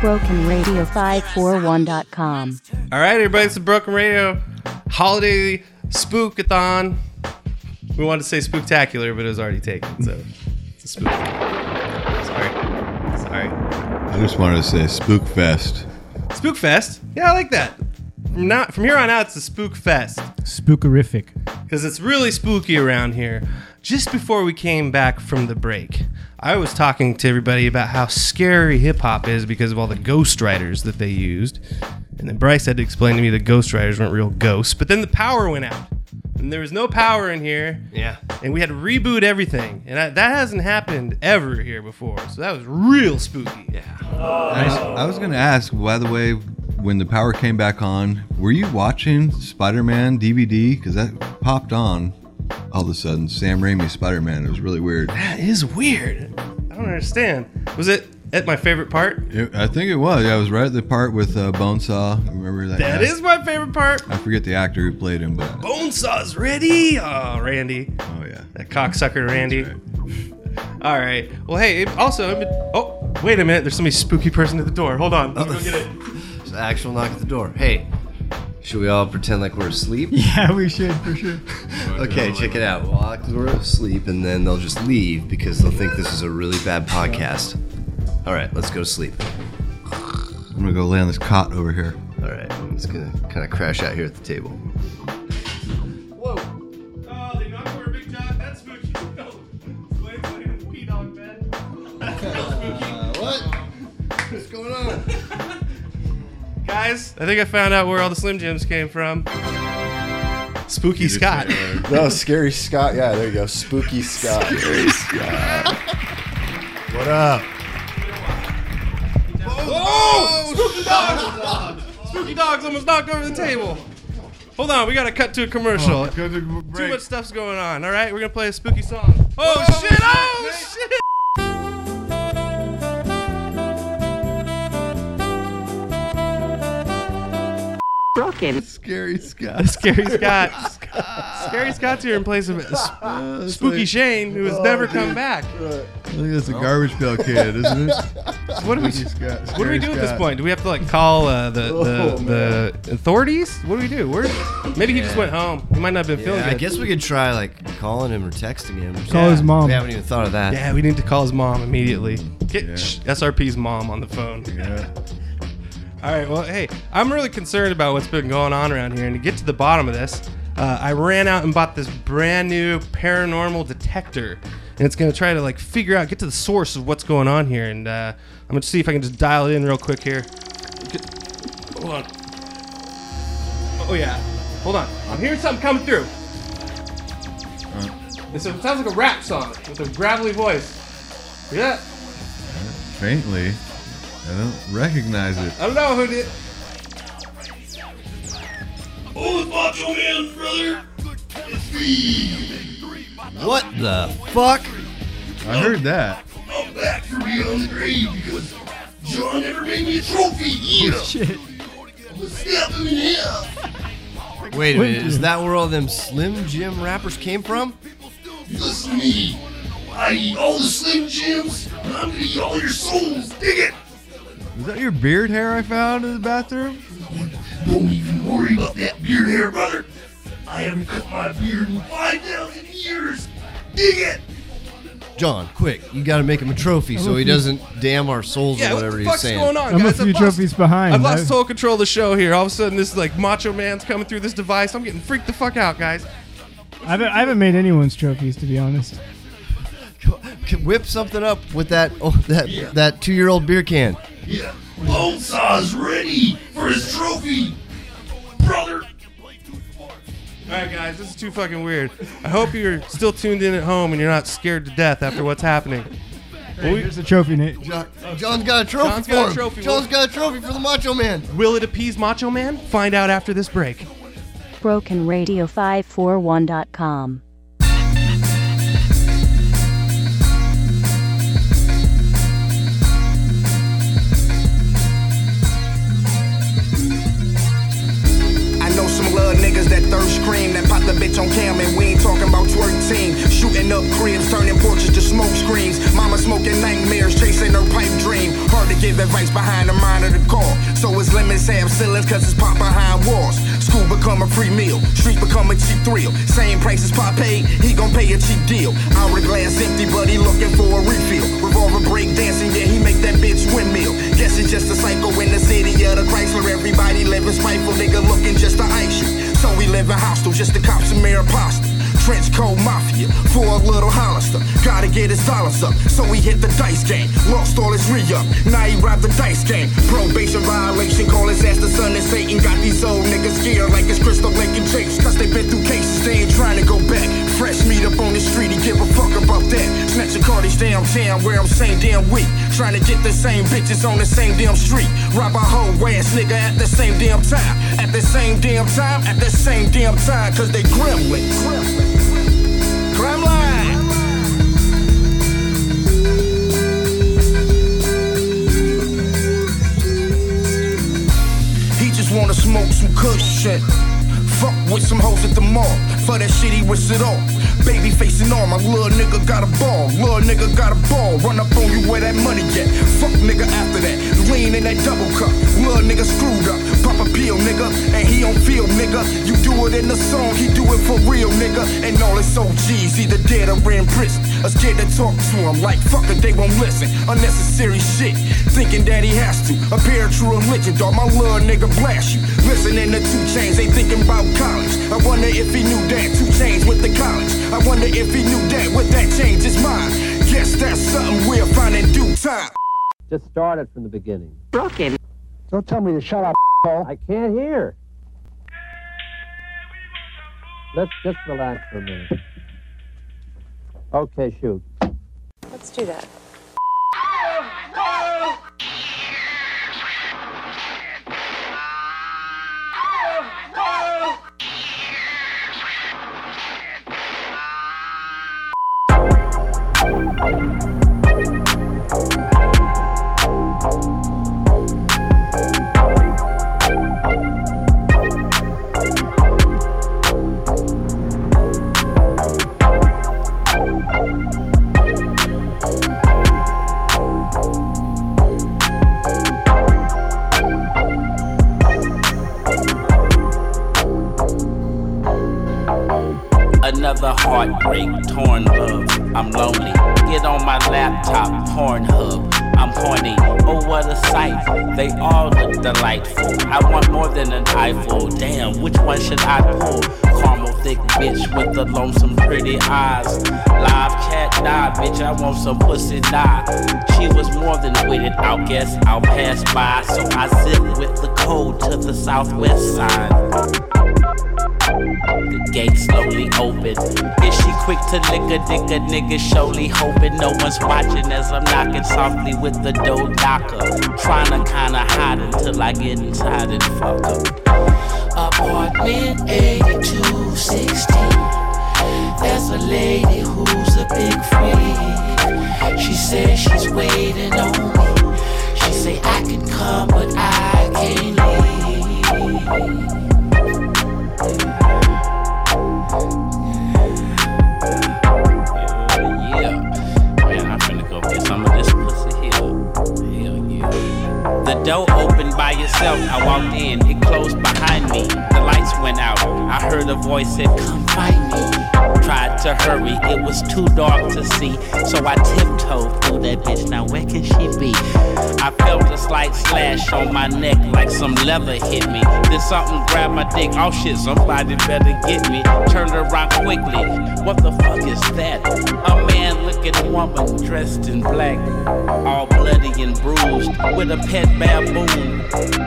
BrokenRadio541.com. All right, everybody, it's the Broken Radio Holiday Spookathon. We wanted to say spooktacular, but it was already taken, so it's a spook. Sorry. Sorry. I just wanted to say Spook Fest. Spook Fest? Yeah, I like that. From, now, from here on out, it's the Spook Fest. Spookerific. Because it's really spooky around here. Just before we came back from the break, I was talking to everybody about how scary hip hop is because of all the ghostwriters that they used. And then Bryce had to explain to me that ghostwriters weren't real ghosts. But then the power went out. And there was no power in here. Yeah. And we had to reboot everything. And I, that hasn't happened ever here before. So that was real spooky. Yeah. I, I was going to ask, by the way, when the power came back on, were you watching Spider Man DVD? Because that popped on all of a sudden. Sam Raimi Spider Man. It was really weird. That is weird. I don't understand. Was it at my favorite part? It- I think it was. Yeah, I was right at the part with uh, Bonesaw. Remember that? That guy? is my favorite part. I forget the actor who played him, but Bonesaw's ready. Oh, Randy. Oh yeah. That cocksucker Randy. All right. Well, hey. Also, oh, wait a minute. There's somebody spooky person at the door. Hold on. Let me go get it. There's an actual knock at the door. Hey, should we all pretend like we're asleep? Yeah, we should for sure. Okay, check it out. We'll the door asleep, and then they'll just leave because they'll think this is a really bad podcast. All right, let's go to sleep. I'm gonna go lay on this cot over here. All right, I'm just gonna kind of crash out here at the table. Guys, I think I found out where all the Slim Jims came from. Spooky Scott. No, Scary Scott. Yeah, there you go. Spooky Scott. Scary Scott. What up? Oh! Spooky dogs! Spooky dogs almost knocked over the table. Hold on, we gotta cut to a commercial. Oh, to Too much stuff's going on. All right, we're gonna play a spooky song. Oh shit! Oh shit! Broken. Scary Scott. Scary Scott. Scary Scott's here in place of uh, Spooky Shane, who has never come back. I think that's a garbage pail kid, isn't it? What do we? Scott- What do we Scary do at this point? Do we have to like call uh, the Oh, the, the authorities? What do we do? Where? Maybe he just went home. He might not have been feeling Yeah, I good. guess we could try like calling him or texting him. or Call his mom. We haven't even thought of that. Yeah, we need to call his mom immediately. Get sh- SRP's mom on the phone. Yeah. All right. Well, hey, I'm really concerned about what's been going on around here, and to get to the bottom of this, uh, I ran out and bought this brand new paranormal detector, and it's gonna try to like figure out, get to the source of what's going on here, and uh, I'm gonna see if I can just dial it in real quick here. Hold on. Oh yeah. Hold on. I'm hearing something coming through. It sounds like a rap song with a gravelly voice. Hear that? Faintly. I don't recognize it. I don't know who did. Oh, it's Macho Man, brother. It's me. What the fuck? I heard that. I'm back from beyond the grave because John never made me a trophy. Yeah. Oh, shit. I'm gonna snap him in half. Wait a minute, is that where all them Slim Jim wrappers came from? Listen to me. I eat all the Slim Jims, and I'm gonna eat all your souls. Dig it. Is that your beard hair I found in the bathroom? Don't even worry about that beard hair, brother. I haven't cut my beard in 5,000 years. Dig it. John, quick, you gotta make him a trophy I'm so a he few- doesn't damn our souls Yeah, or what whatever the he's fuck's saying. going on, I'm a few I've lost- trophies behind. I've lost total control of the show here. All of a sudden, this is like Macho Man's coming through this device. I'm getting freaked the fuck out, guys. I haven't, I haven't made anyone's trophies to be honest. Can whip something up with that oh, that that two year old beer can. Yeah. Bonesaw's ready for his trophy, brother. All right, guys, this is too fucking weird. I hope you're still tuned in at home and you're not scared to death after what's happening. Well, we- Here's the trophy, Nate. John, John's got a trophy John's for got a him. trophy. John's got a trophy for the Macho Man. Will it appease Macho Man? Find out after this break. BrokenRadio541.com. that thirst cream that pop the bitch on cam and we ain't talking about twerk team. Shooting up cribs, turning porches to smoke screens. Mama smoking nightmares, chasing her pipe dream. Hard to give advice behind the mind of the car. So his limits have ceilings cause it's pop behind walls. School become a free meal, street become a cheap thrill. Same price as pop paid, he gon' pay a cheap deal. Hourglass empty, but he looking for a refill. Revolver break dancing, yeah, he make that bitch windmill. Guess it's just a cycle in the city of the Chrysler. Everybody living spiteful, nigga looking just to ice you. So we live in hostel, just to cop some air pasta. Trench coat mafia for a little Hollister. Gotta get his dollars up, so he hit the dice game. Lost all his re up, now he robbed the dice game. Probation violation, call his ass the son of Satan. Got these old niggas scared like it's Crystal Lake and Chase. Cause they been through cases, they ain't trying to go back. Fresh meat up on the street, he give a fuck about that. Snatch a Cardi's downtown where I'm same damn week. Trying to get the same bitches on the same damn street. Rob a whole ass nigga at the same damn time. At the same damn time, at the same damn time, cause they gremlin. Crime line. He just wanna smoke some shit. Fuck with some hoes at the mall. For that shit, he risk it all. Baby facing on, my little nigga got a ball. Little nigga got a ball. Run up on you where that money at. Fuck nigga after that. Lean in that double cup. Little nigga screwed up. Pop a pill, nigga. And he don't feel, nigga. You do it in the song, he do it for real, nigga. And all his OGs either dead or in prison. Or scared to talk to him like fuck it, they won't listen. Unnecessary shit. Thinking that he has to. Appear true religion, dog. My little nigga blast you. Listening to 2 Chainz, they thinking about college. I wonder if he knew that. 2 Chainz with the college. I wonder if he knew that. Would that change his mind? Guess that's something we'll find in due time. Just started from the beginning. Broken. Don't tell me to shut up, Paul. I can't hear. Let's just relax for a minute. Okay, shoot. Let's do that. Another some pussy, nah. She was more than waited, I'll guess I'll pass by. So I zip with the code to the southwest side. The gate slowly open. Is she quick to lick a dick a nigga? Surely hoping no one's watching as I'm knocking softly with the dough knocker. Trying to kinda hide until I get inside and fuck her. Apartment 8216. There's a lady who's a big freak. She says she's waiting on me. She say I can come, but I can't leave. Yeah. Oh, Man, I'm finna go get some of this pussy here. Hell yeah. The door opened by itself. I walked in, it closed behind me. The lights went out. I heard a voice said, Come find me. Tried to hurry, it was too dark to see. So I tiptoed through that bitch. Now where can she be? I felt a slight slash on my neck like some leather hit me. Then something grabbed my dick. Oh shit, somebody better get me. Turned around quickly. What the fuck is that? A man looking woman dressed in black, all bloody and bruised, with a pet baboon.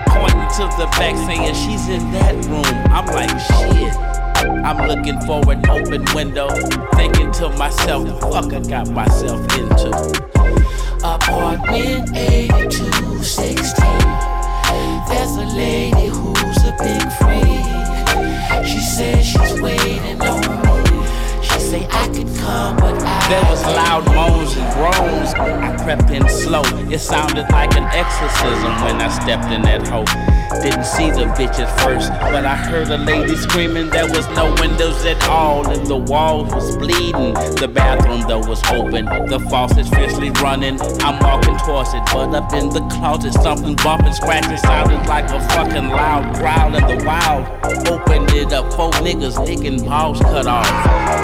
Pointing to the back saying she's in that room. I'm like, shit. I'm looking for an open window, thinking to myself, fuck I got myself into. Apartment 8216. There's a lady who's a big freak. She says she's waiting on me. She say I could come, There was loud moans and groans. I crept in slow. It sounded like an exorcism when I stepped in that hole. Didn't see the bitch at first, but I heard a lady screaming. There was no windows at all, and the walls was bleeding. The bathroom door was open, the faucet's fiercely running. I'm walking towards it, but up in the closet, something bumping, scratching, sounded like a fucking loud growl in the wild. Opened it up, four niggas licking balls cut off,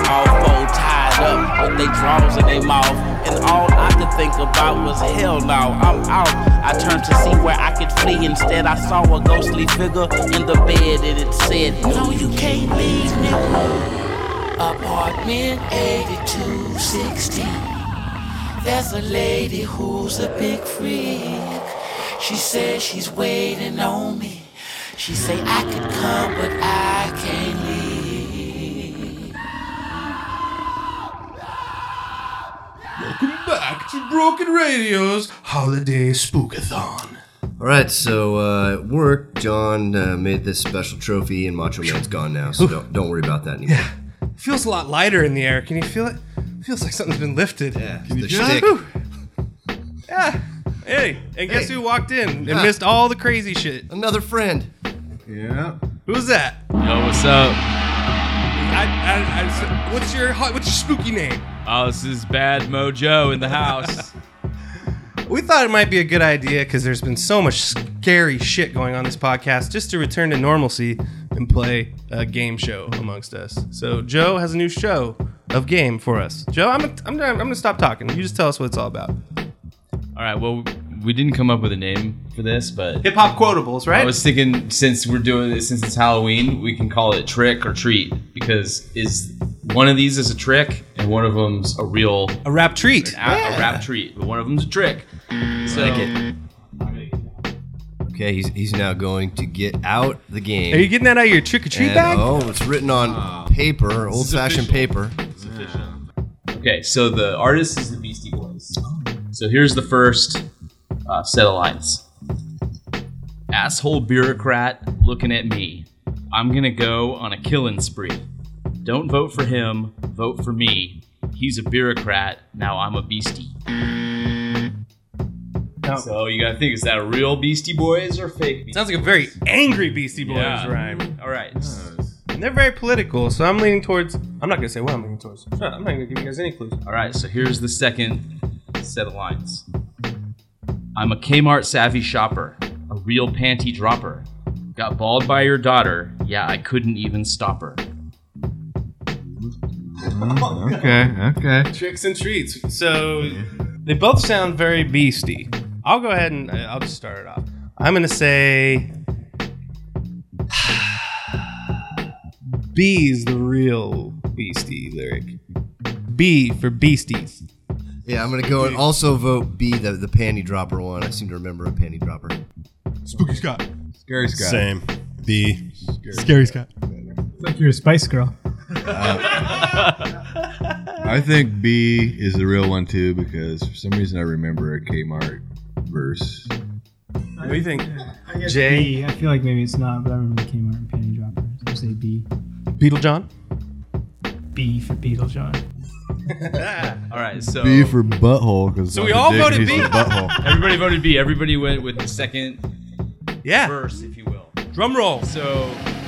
all four tied up with they drawers in their mouth. And all I could think about was hell no, I'm out. I turned to see where I could flee. Instead, I saw a ghostly figure in the bed, and it said, No, you can't leave, nigga. Apartment 8216. There's a lady who's a big freak. She says she's waiting on me. She say I could come, but I can't leave. To Broken Radio's Holiday Spookathon. All right, so uh, at work, John uh, made this special trophy, and Macho Man's gone now, so don't, don't worry about that anymore. It feels a lot lighter in the air. Can you feel it? Feels like something's been lifted. Yeah, the shtick. Yeah. Hey, and guess Hey. who walked in and Yeah. missed all the crazy shit? Another friend. Yeah. Who's that? Yo, what's up? I, I, I, what's your what's your spooky name? Oh, this is Bad Mojo in the house. We thought it might be a good idea because there's been so much scary shit going on this podcast just to return to normalcy and play a game show amongst us. So Joe has a new show of game for us. Joe, I'm gonna, I'm I'm gonna stop talking. You just tell us what it's all about. All right, well, we didn't come up with a name for this, but Hip hop quotables, right? I was thinking since we're doing this, since it's Halloween, we can call it trick or treat because is one of these is a trick and one of them's a real a rap treat, a, a rap treat, but one of them's a trick. So Like it. Okay, he's, he's now going to get out the game. Are you getting that out of your trick or treat And, bag? Oh, it's written on ah. paper, old fashioned paper. Okay, so the artist is the Beastie Boys. So here's the first uh, set of lines. Asshole bureaucrat looking at me. I'm gonna go on a killing spree. Don't vote for him, vote for me. He's a bureaucrat, now I'm a beastie. So you gotta think, is that a real Beastie Boys or fake Beastie Sounds like a very angry Beastie Boys Yeah. rhyme. All right. And they're very political, so I'm leaning towards. I'm not gonna say what I'm leaning towards. I'm not gonna give you guys any clues. All right, so here's the second set of lines. I'm a Kmart savvy shopper, a real panty dropper. Got balled by your daughter, yeah, I couldn't even stop her. Okay, okay. Tricks and treats. So they both sound very beastie. I'll go ahead and uh, I'll just start it off. I'm gonna say B is the real Beastie lyric. B for Beasties. Yeah, I'm gonna go and also vote B, the, the panty dropper one. I seem to remember a panty dropper. Spooky Scott. Scary Scott. Same. B. Scary Scott. like you're a Spice Girl. Uh, I think B is the real one too because for some reason I remember a Kmart verse. What do you think? I guess J. B. I feel like maybe it's not, but I remember Kmart and Penny Dropper. I'll say B. Beetle John. B for Beetle John. All right, so B for butthole because So we all voted B. Butthole. Everybody voted B. Everybody went with the second yeah. verse, if you will. Drum roll. So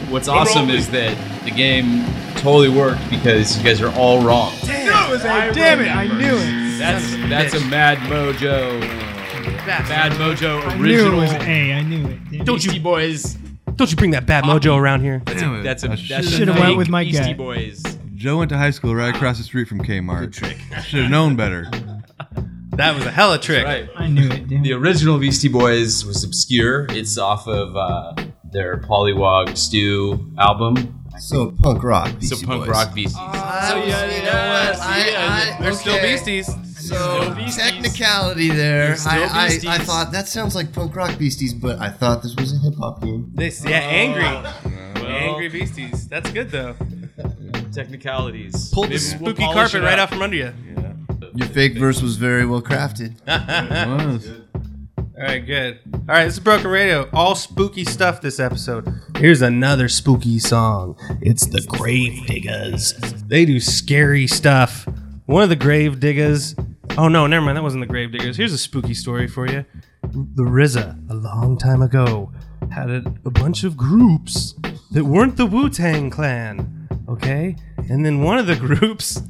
what's Drum awesome roll. is that the game totally worked because you guys are all wrong. Damn, it, damn it! I knew it. That's that's a Mad Mojo, Bad Mojo I knew original. it was A. I knew it. Damn Don't it. you boys? Don't you bring that bad mojo around here? That's a that's a, I that's a should've went fake with my Beastie gut. Boys. Joe went to high school right across the street from Kmart. Good trick. Should have known better. That was a hella trick. Right. I knew it. Damn The original Beastie Boys was obscure. It's off of uh, their Pollywog Stew album. So punk rock. Beasties. So Beastie punk Boys. rock Beasties. Oh, you know what? I, I, They're still. Beasties. So technicality there. Still I, I, I thought that sounds like punk rock beasties, but I thought this was a hip hop game. This, yeah, angry. Well, Angry Beasties. That's good though. Technicalities. Pulled the Maybe we'll spooky polish carpet it right up. out from under you. Your fake verse was very well crafted. It was. All right, good. All right, this is Broken Radio. All spooky stuff this episode. Here's another spooky song. It's the Gravediggaz. They do scary stuff. One of the Gravediggaz. Oh no, never mind. That wasn't the Gravediggaz. Here's a spooky story for you. The RZA, a long time ago, had a, a bunch of groups that weren't the Wu Tang Clan. Okay, and then one of the groups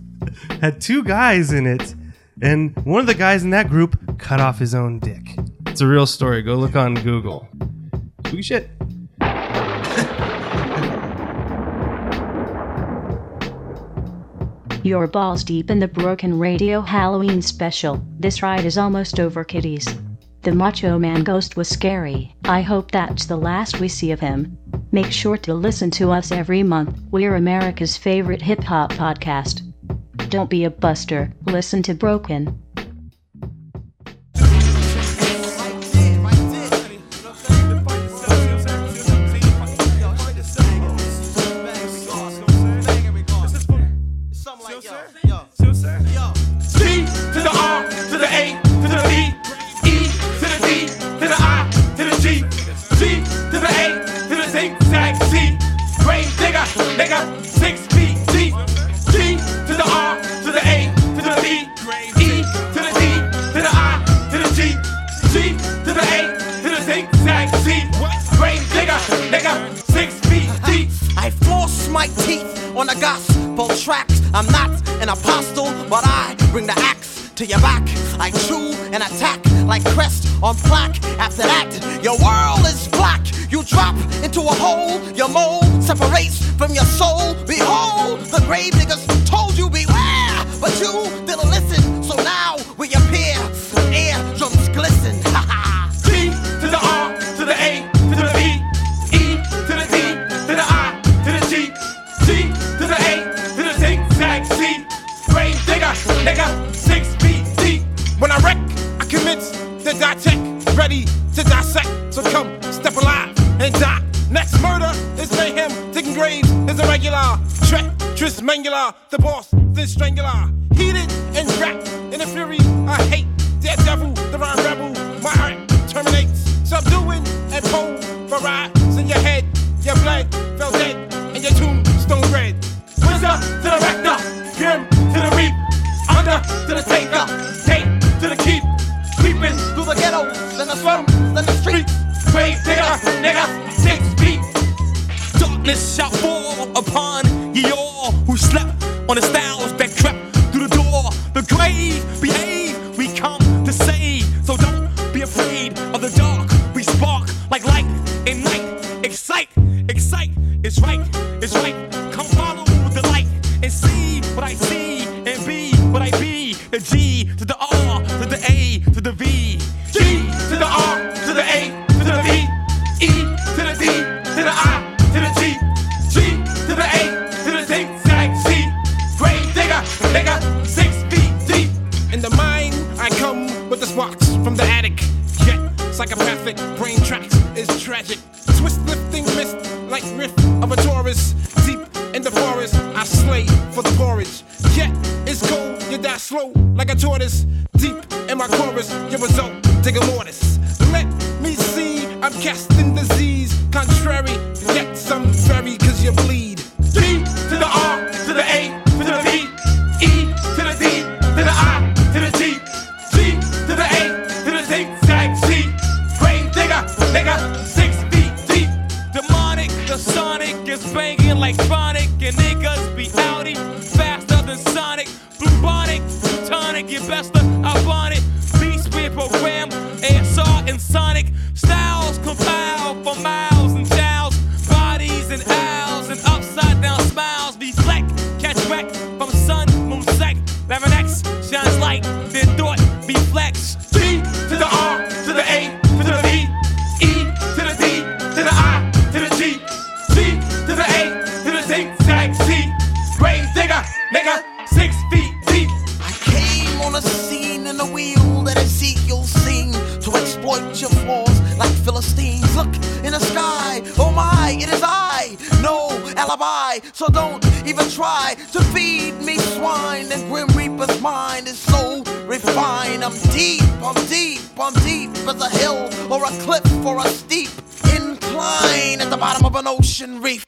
had two guys in it, and one of the guys in that group cut off his own dick. It's a real story. Go look on Google. Spooky shit. Your balls deep in the Broken Radio Halloween special. This ride is almost over, kiddies. The Macho Man ghost was scary. I hope that's the last we see of him. Make sure to listen to us every month. We're America's favorite hip hop podcast. Don't be a buster. Listen to Broken. Nigga, six feet deep G to the R to the A to the B E to the D to the I to the G G to the A to the zigzag C Grave digger, nigga, six feet deep I force my teeth on a gospel track. I'm not an apostle, but I bring the axe to your back. I chew and attack like crest on plaque. After that, your world is black. You drop into a hole, your mold separates from your soul. Behold, the grave diggers told you beware, but you didn't listen. So now we appear, eardrums glisten. Ha ha. G to the R to the A to the B E to the D to the I to the G G to the A to the zigzag C Grave digger, nigga, six feet deep. When I wreck, I commence to dissect, ready to dissect. So come, step alive and die. Next murder is mayhem, digging graves is irregular. Treacherous mangular, the boss, the strangler. Heated and wrapped in a fury I hate. Daredevil, the rhyme rebel, my heart terminates. Subduing and pulverize in your head. Your blood fell dead and your tombstone red. Wizard to the rector, grim to the reap. Under to the taker, Shall fall zigzag Z. Grave digger, nigga, six feet deep. I came on a scene in a wheel that Ezekiel sing to exploit your flaws like Philistines. Look in the sky, oh my, it is I. No alibi, so don't even try to feed me swine. And Grim Reaper's mind is so refined. I'm deep, I'm deep, I'm deep as a hill or a cliff or a steep incline at the bottom of an ocean reef.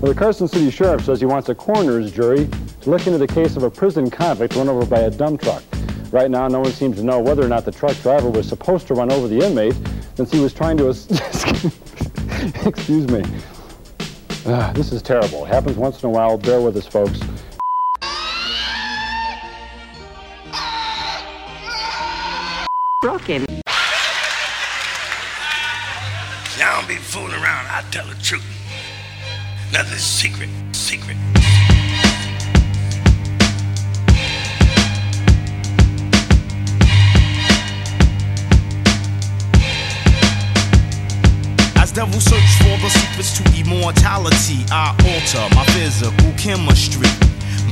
Well, the Carson City Sheriff says he wants a coroner's jury to look into the case of a prison convict run over by a dump truck. Right now, no one seems to know whether or not the truck driver was supposed to run over the inmate since he was trying to. Excuse me. Ah, this is terrible. It happens once in a while. Bear with us, folks. Broken. Y'all don't be fooling around. I tell the truth. Nothing's secret. Secret. As devils search for the secrets to immortality, I alter my physical chemistry.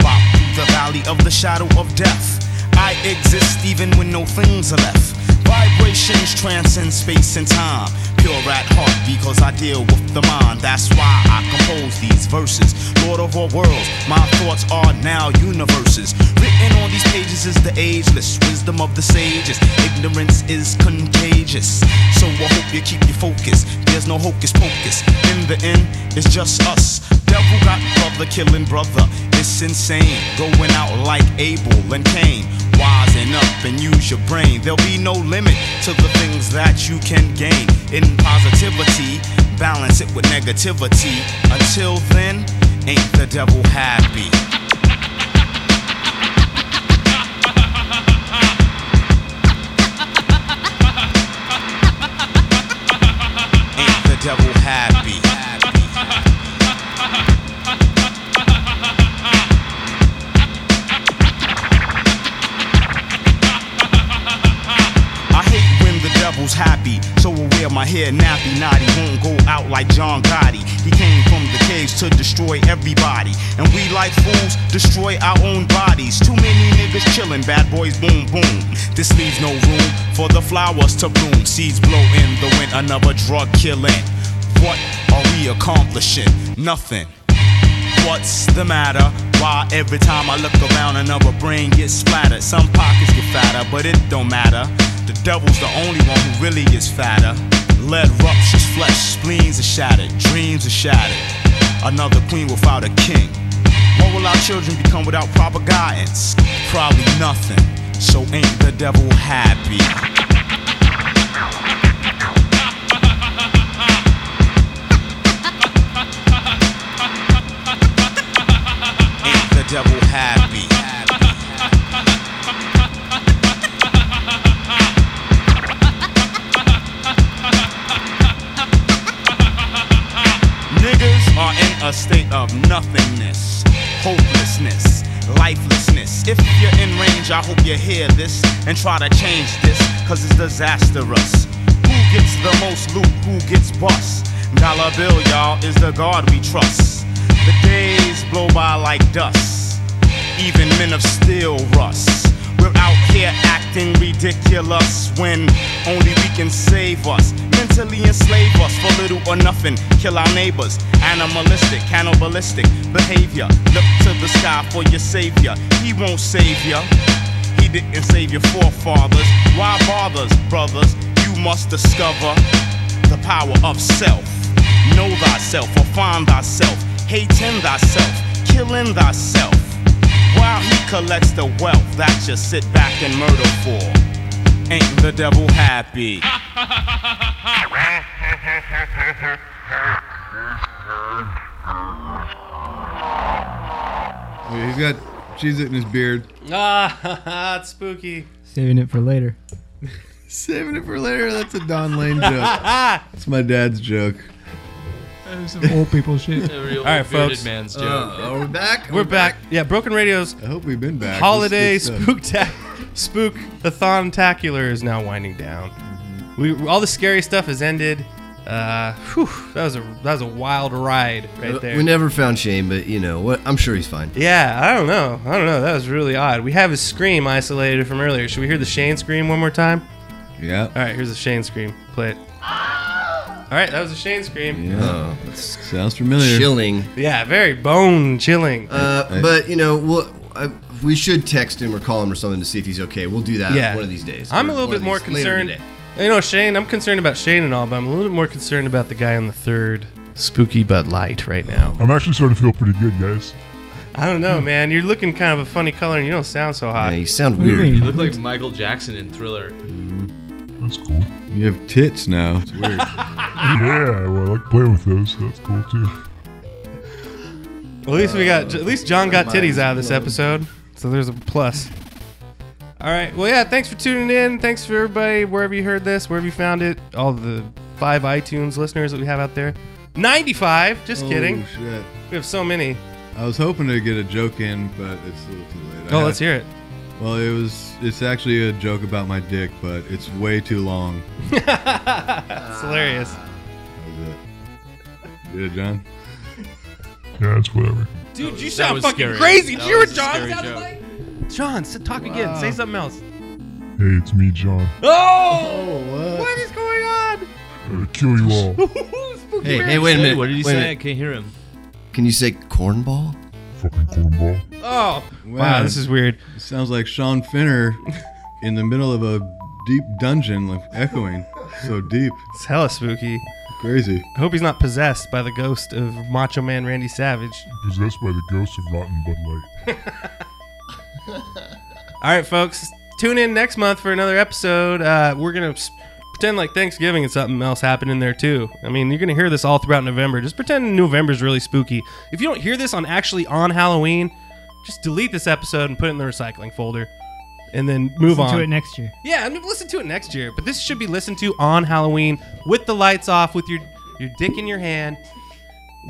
Bop through the valley of the shadow of death. I exist even when no things are left. Vibrations transcend space and time. Pure at heart because I deal with the mind. That's why I compose these verses. Lord of all worlds, my thoughts are now universes. Written on these pages is the ageless wisdom of the sages. Ignorance is contagious. So I hope you keep your focus. There's no hocus pocus. In the end, it's just us. Devil got brother killing brother. It's insane. Going out like Abel and Cain. Wisen up and use your brain. There'll be no limit to the things that you can gain. In positivity, balance it with negativity. Until then, ain't the devil happy? Ain't the devil happy? When happy, so wear my hair nappy. Naughty won't go out like John Gotti. He came from the caves to destroy everybody, and we like fools destroy our own bodies. Too many niggas chillin', bad boys boom boom. This leaves no room for the flowers to bloom. Seeds blow in the wind, another drug killing. What are we accomplishing? Nothing. What's the matter? Why every time I look around another brain gets splattered? Some pockets get fatter, but it don't matter. The devil's the only one who really is fatter. Lead ruptures flesh, spleens are shattered, dreams are shattered. Another queen without a king. What will our children become without proper guidance? Probably nothing. So ain't the devil happy? If you're in range, I hope you hear this and try to change this, cause it's disastrous. Who gets the most loot? Who gets bust? Dollar bill, y'all, is the God we trust. The days blow by like dust. Even men of steel rust. We're out here acting ridiculous when only we can save us. Mentally enslave us for little or nothing. Kill our neighbors. Animalistic, cannibalistic behavior. Look to the sky for your savior. He won't save ya. He didn't save your forefathers. Why bothers, brothers? You must discover the power of self. Know thyself or find thyself. Hating thyself, killing thyself. While he collects the wealth that you sit back and murder for. Ain't the devil happy? Wait, he's got Cheez-It in his beard. Ah, it's spooky. Saving it for later. Saving it for later. That's a Don Lane joke. That's my dad's joke. Some old people shit. All right, folks. Uh, are we back? We're back. Yeah, Broken Radio's I hope we've been back. holiday This is good stuff. spook spook tacular is now winding down. We all the scary stuff has ended. Uh, whew, that was a that was a wild ride right there. We never found Shane, but you know what? I'm sure he's fine. Yeah, I don't know. I don't know. That was really odd. We have his scream isolated from earlier. Should we hear the Shane scream one more time? Yeah. All right, here's the Shane scream. Play it. All right, that was a Shane scream. Yeah. Sounds familiar. Chilling. Yeah, very bone chilling. Uh, but you know, we'll, uh, we should text him or call him or something to see if he's okay. We'll do that yeah, one of these days. I'm a little bit more these- later concerned. Today. You know, Shane. I'm concerned about Shane and all, but I'm a little bit more concerned about the guy on the third spooky Bud Light right now. I'm actually starting to feel pretty good, guys. I don't know, man. You're looking kind of a funny color, and you don't sound so hot. Yeah, you sound weird. you You look like Michael Jackson in Thriller. That's cool. You have tits now. It's weird. yeah, well, I like playing with those, so that's cool too. Well, at least we got. At least John got titties out of this episode, so there's a plus. All right. Well, yeah. Thanks for tuning in. Thanks for everybody wherever you heard this, wherever you found it. All the five iTunes listeners that we have out there. Ninety-five. Just Oh, kidding. shit. We have so many. I was hoping to get a joke in, but it's a little too late. Oh, I let's had- hear it. Well, it was. It's actually a joke about my dick, but it's way too long. it's hilarious. Ah, that was it. Get it, John? Yeah, it's whatever. Dude, you That sound fucking scary. crazy. Did you hear what was a John sounded joke. like? John, s- talk again. Say something else. Hey, it's me, John. Oh! oh what is going on? I'm gonna kill you all. Hey, hey, wait a minute. What did he wait a say? I can't hear him. Can you say cornball? Fucking cornball. Oh, wow, this is weird. It sounds like Sean Finner in the middle of a deep dungeon, like echoing. So deep. It's hella spooky. Crazy. I hope he's not possessed by the ghost of Macho Man Randy Savage. Possessed by the ghost of rotten Bud Light. All right, folks, tune in next month for another episode. Uh, we're gonna pretend like Thanksgiving and something else happened in there too. I mean, you're gonna hear this all throughout November. Just pretend November's really spooky. If you don't hear this on actually on Halloween, just delete this episode and put it in the recycling folder, and then move Listen on to it next year. Yeah, I mean, listen to it next year. But this should be listened to on Halloween with the lights off, with your your dick in your hand.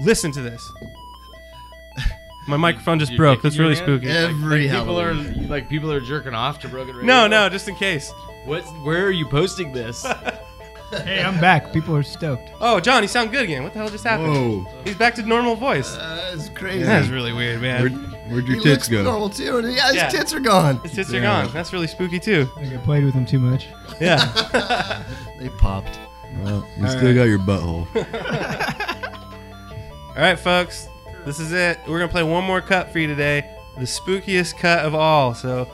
Listen to this. My microphone just Your broke. That's really hand? spooky. Every like people are like people are jerking off to Broken Radio. No, no, just in case. What? Where are you posting this? Hey, I'm back. People are stoked. Oh, John, you sound good again. What the hell just happened? Whoa. He's back to normal voice. Uh, that's crazy. That's really weird, man. Where'd, where'd your He tits looks go? normal too. and Yeah, his Yeah. tits are gone. His tits are Yeah. gone. That's really spooky too. I think I played with him too much. Yeah. They popped. Well, you All still right. got your butthole. All right, folks. This is it. We're gonna play one more cut for you today, the spookiest cut of all. So,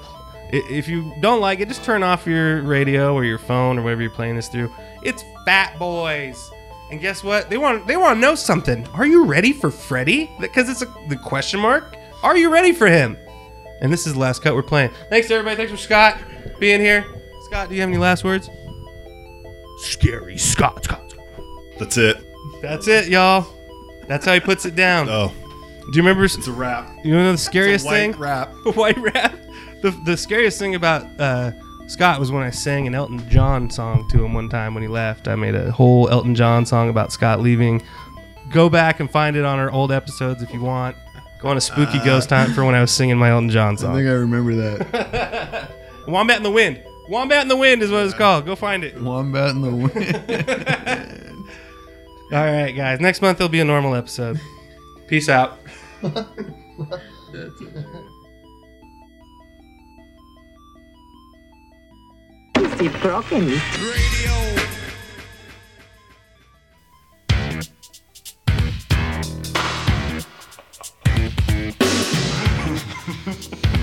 if you don't like it, just turn off your radio or your phone or whatever you're playing this through. It's Fat Boys, and guess what? They want they want to know something. Are you ready for Freddy? Because it's a, the question mark. Are you ready for him? And this is the last cut we're playing. Thanks everybody. Thanks for Scott being here. Scott, do you have any last words? Scary Scott. Scott. That's it. That's it, y'all. That's how he puts it down. Oh, Do you remember? it's a wrap. You know the scariest white thing? wrap. white rap. The, the scariest thing about uh, Scott was when I sang an Elton John song to him one time when he left. I made a whole Elton John song about Scott leaving. Go back and find it on our old episodes if you want. Go on a spooky ghost hunt for when I was singing my Elton John song. I think. I remember that. Wombat in the Wind. Wombat in the Wind is what it's called. Go find it. Wombat in the wind. All right, guys. Next month there'll be a normal episode. Peace out. That's Is it broken? Radio.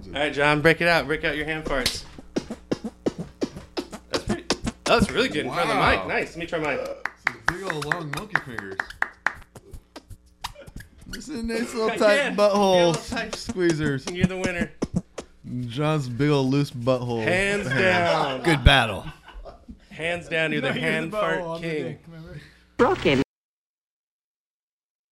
extravaganza. All right, John, break it out. Break out your hand farts. That's pretty. That's really good in front of the Wow. mic. Nice. Let me try mine. Big old long monkey fingers. This is a nice little I tight can. butthole Yeah, tight. squeezers. You're the winner. John's big old loose butthole. Hands down. Good battle. Hands down, you're the No, you're the hand butthole fart king. Broken.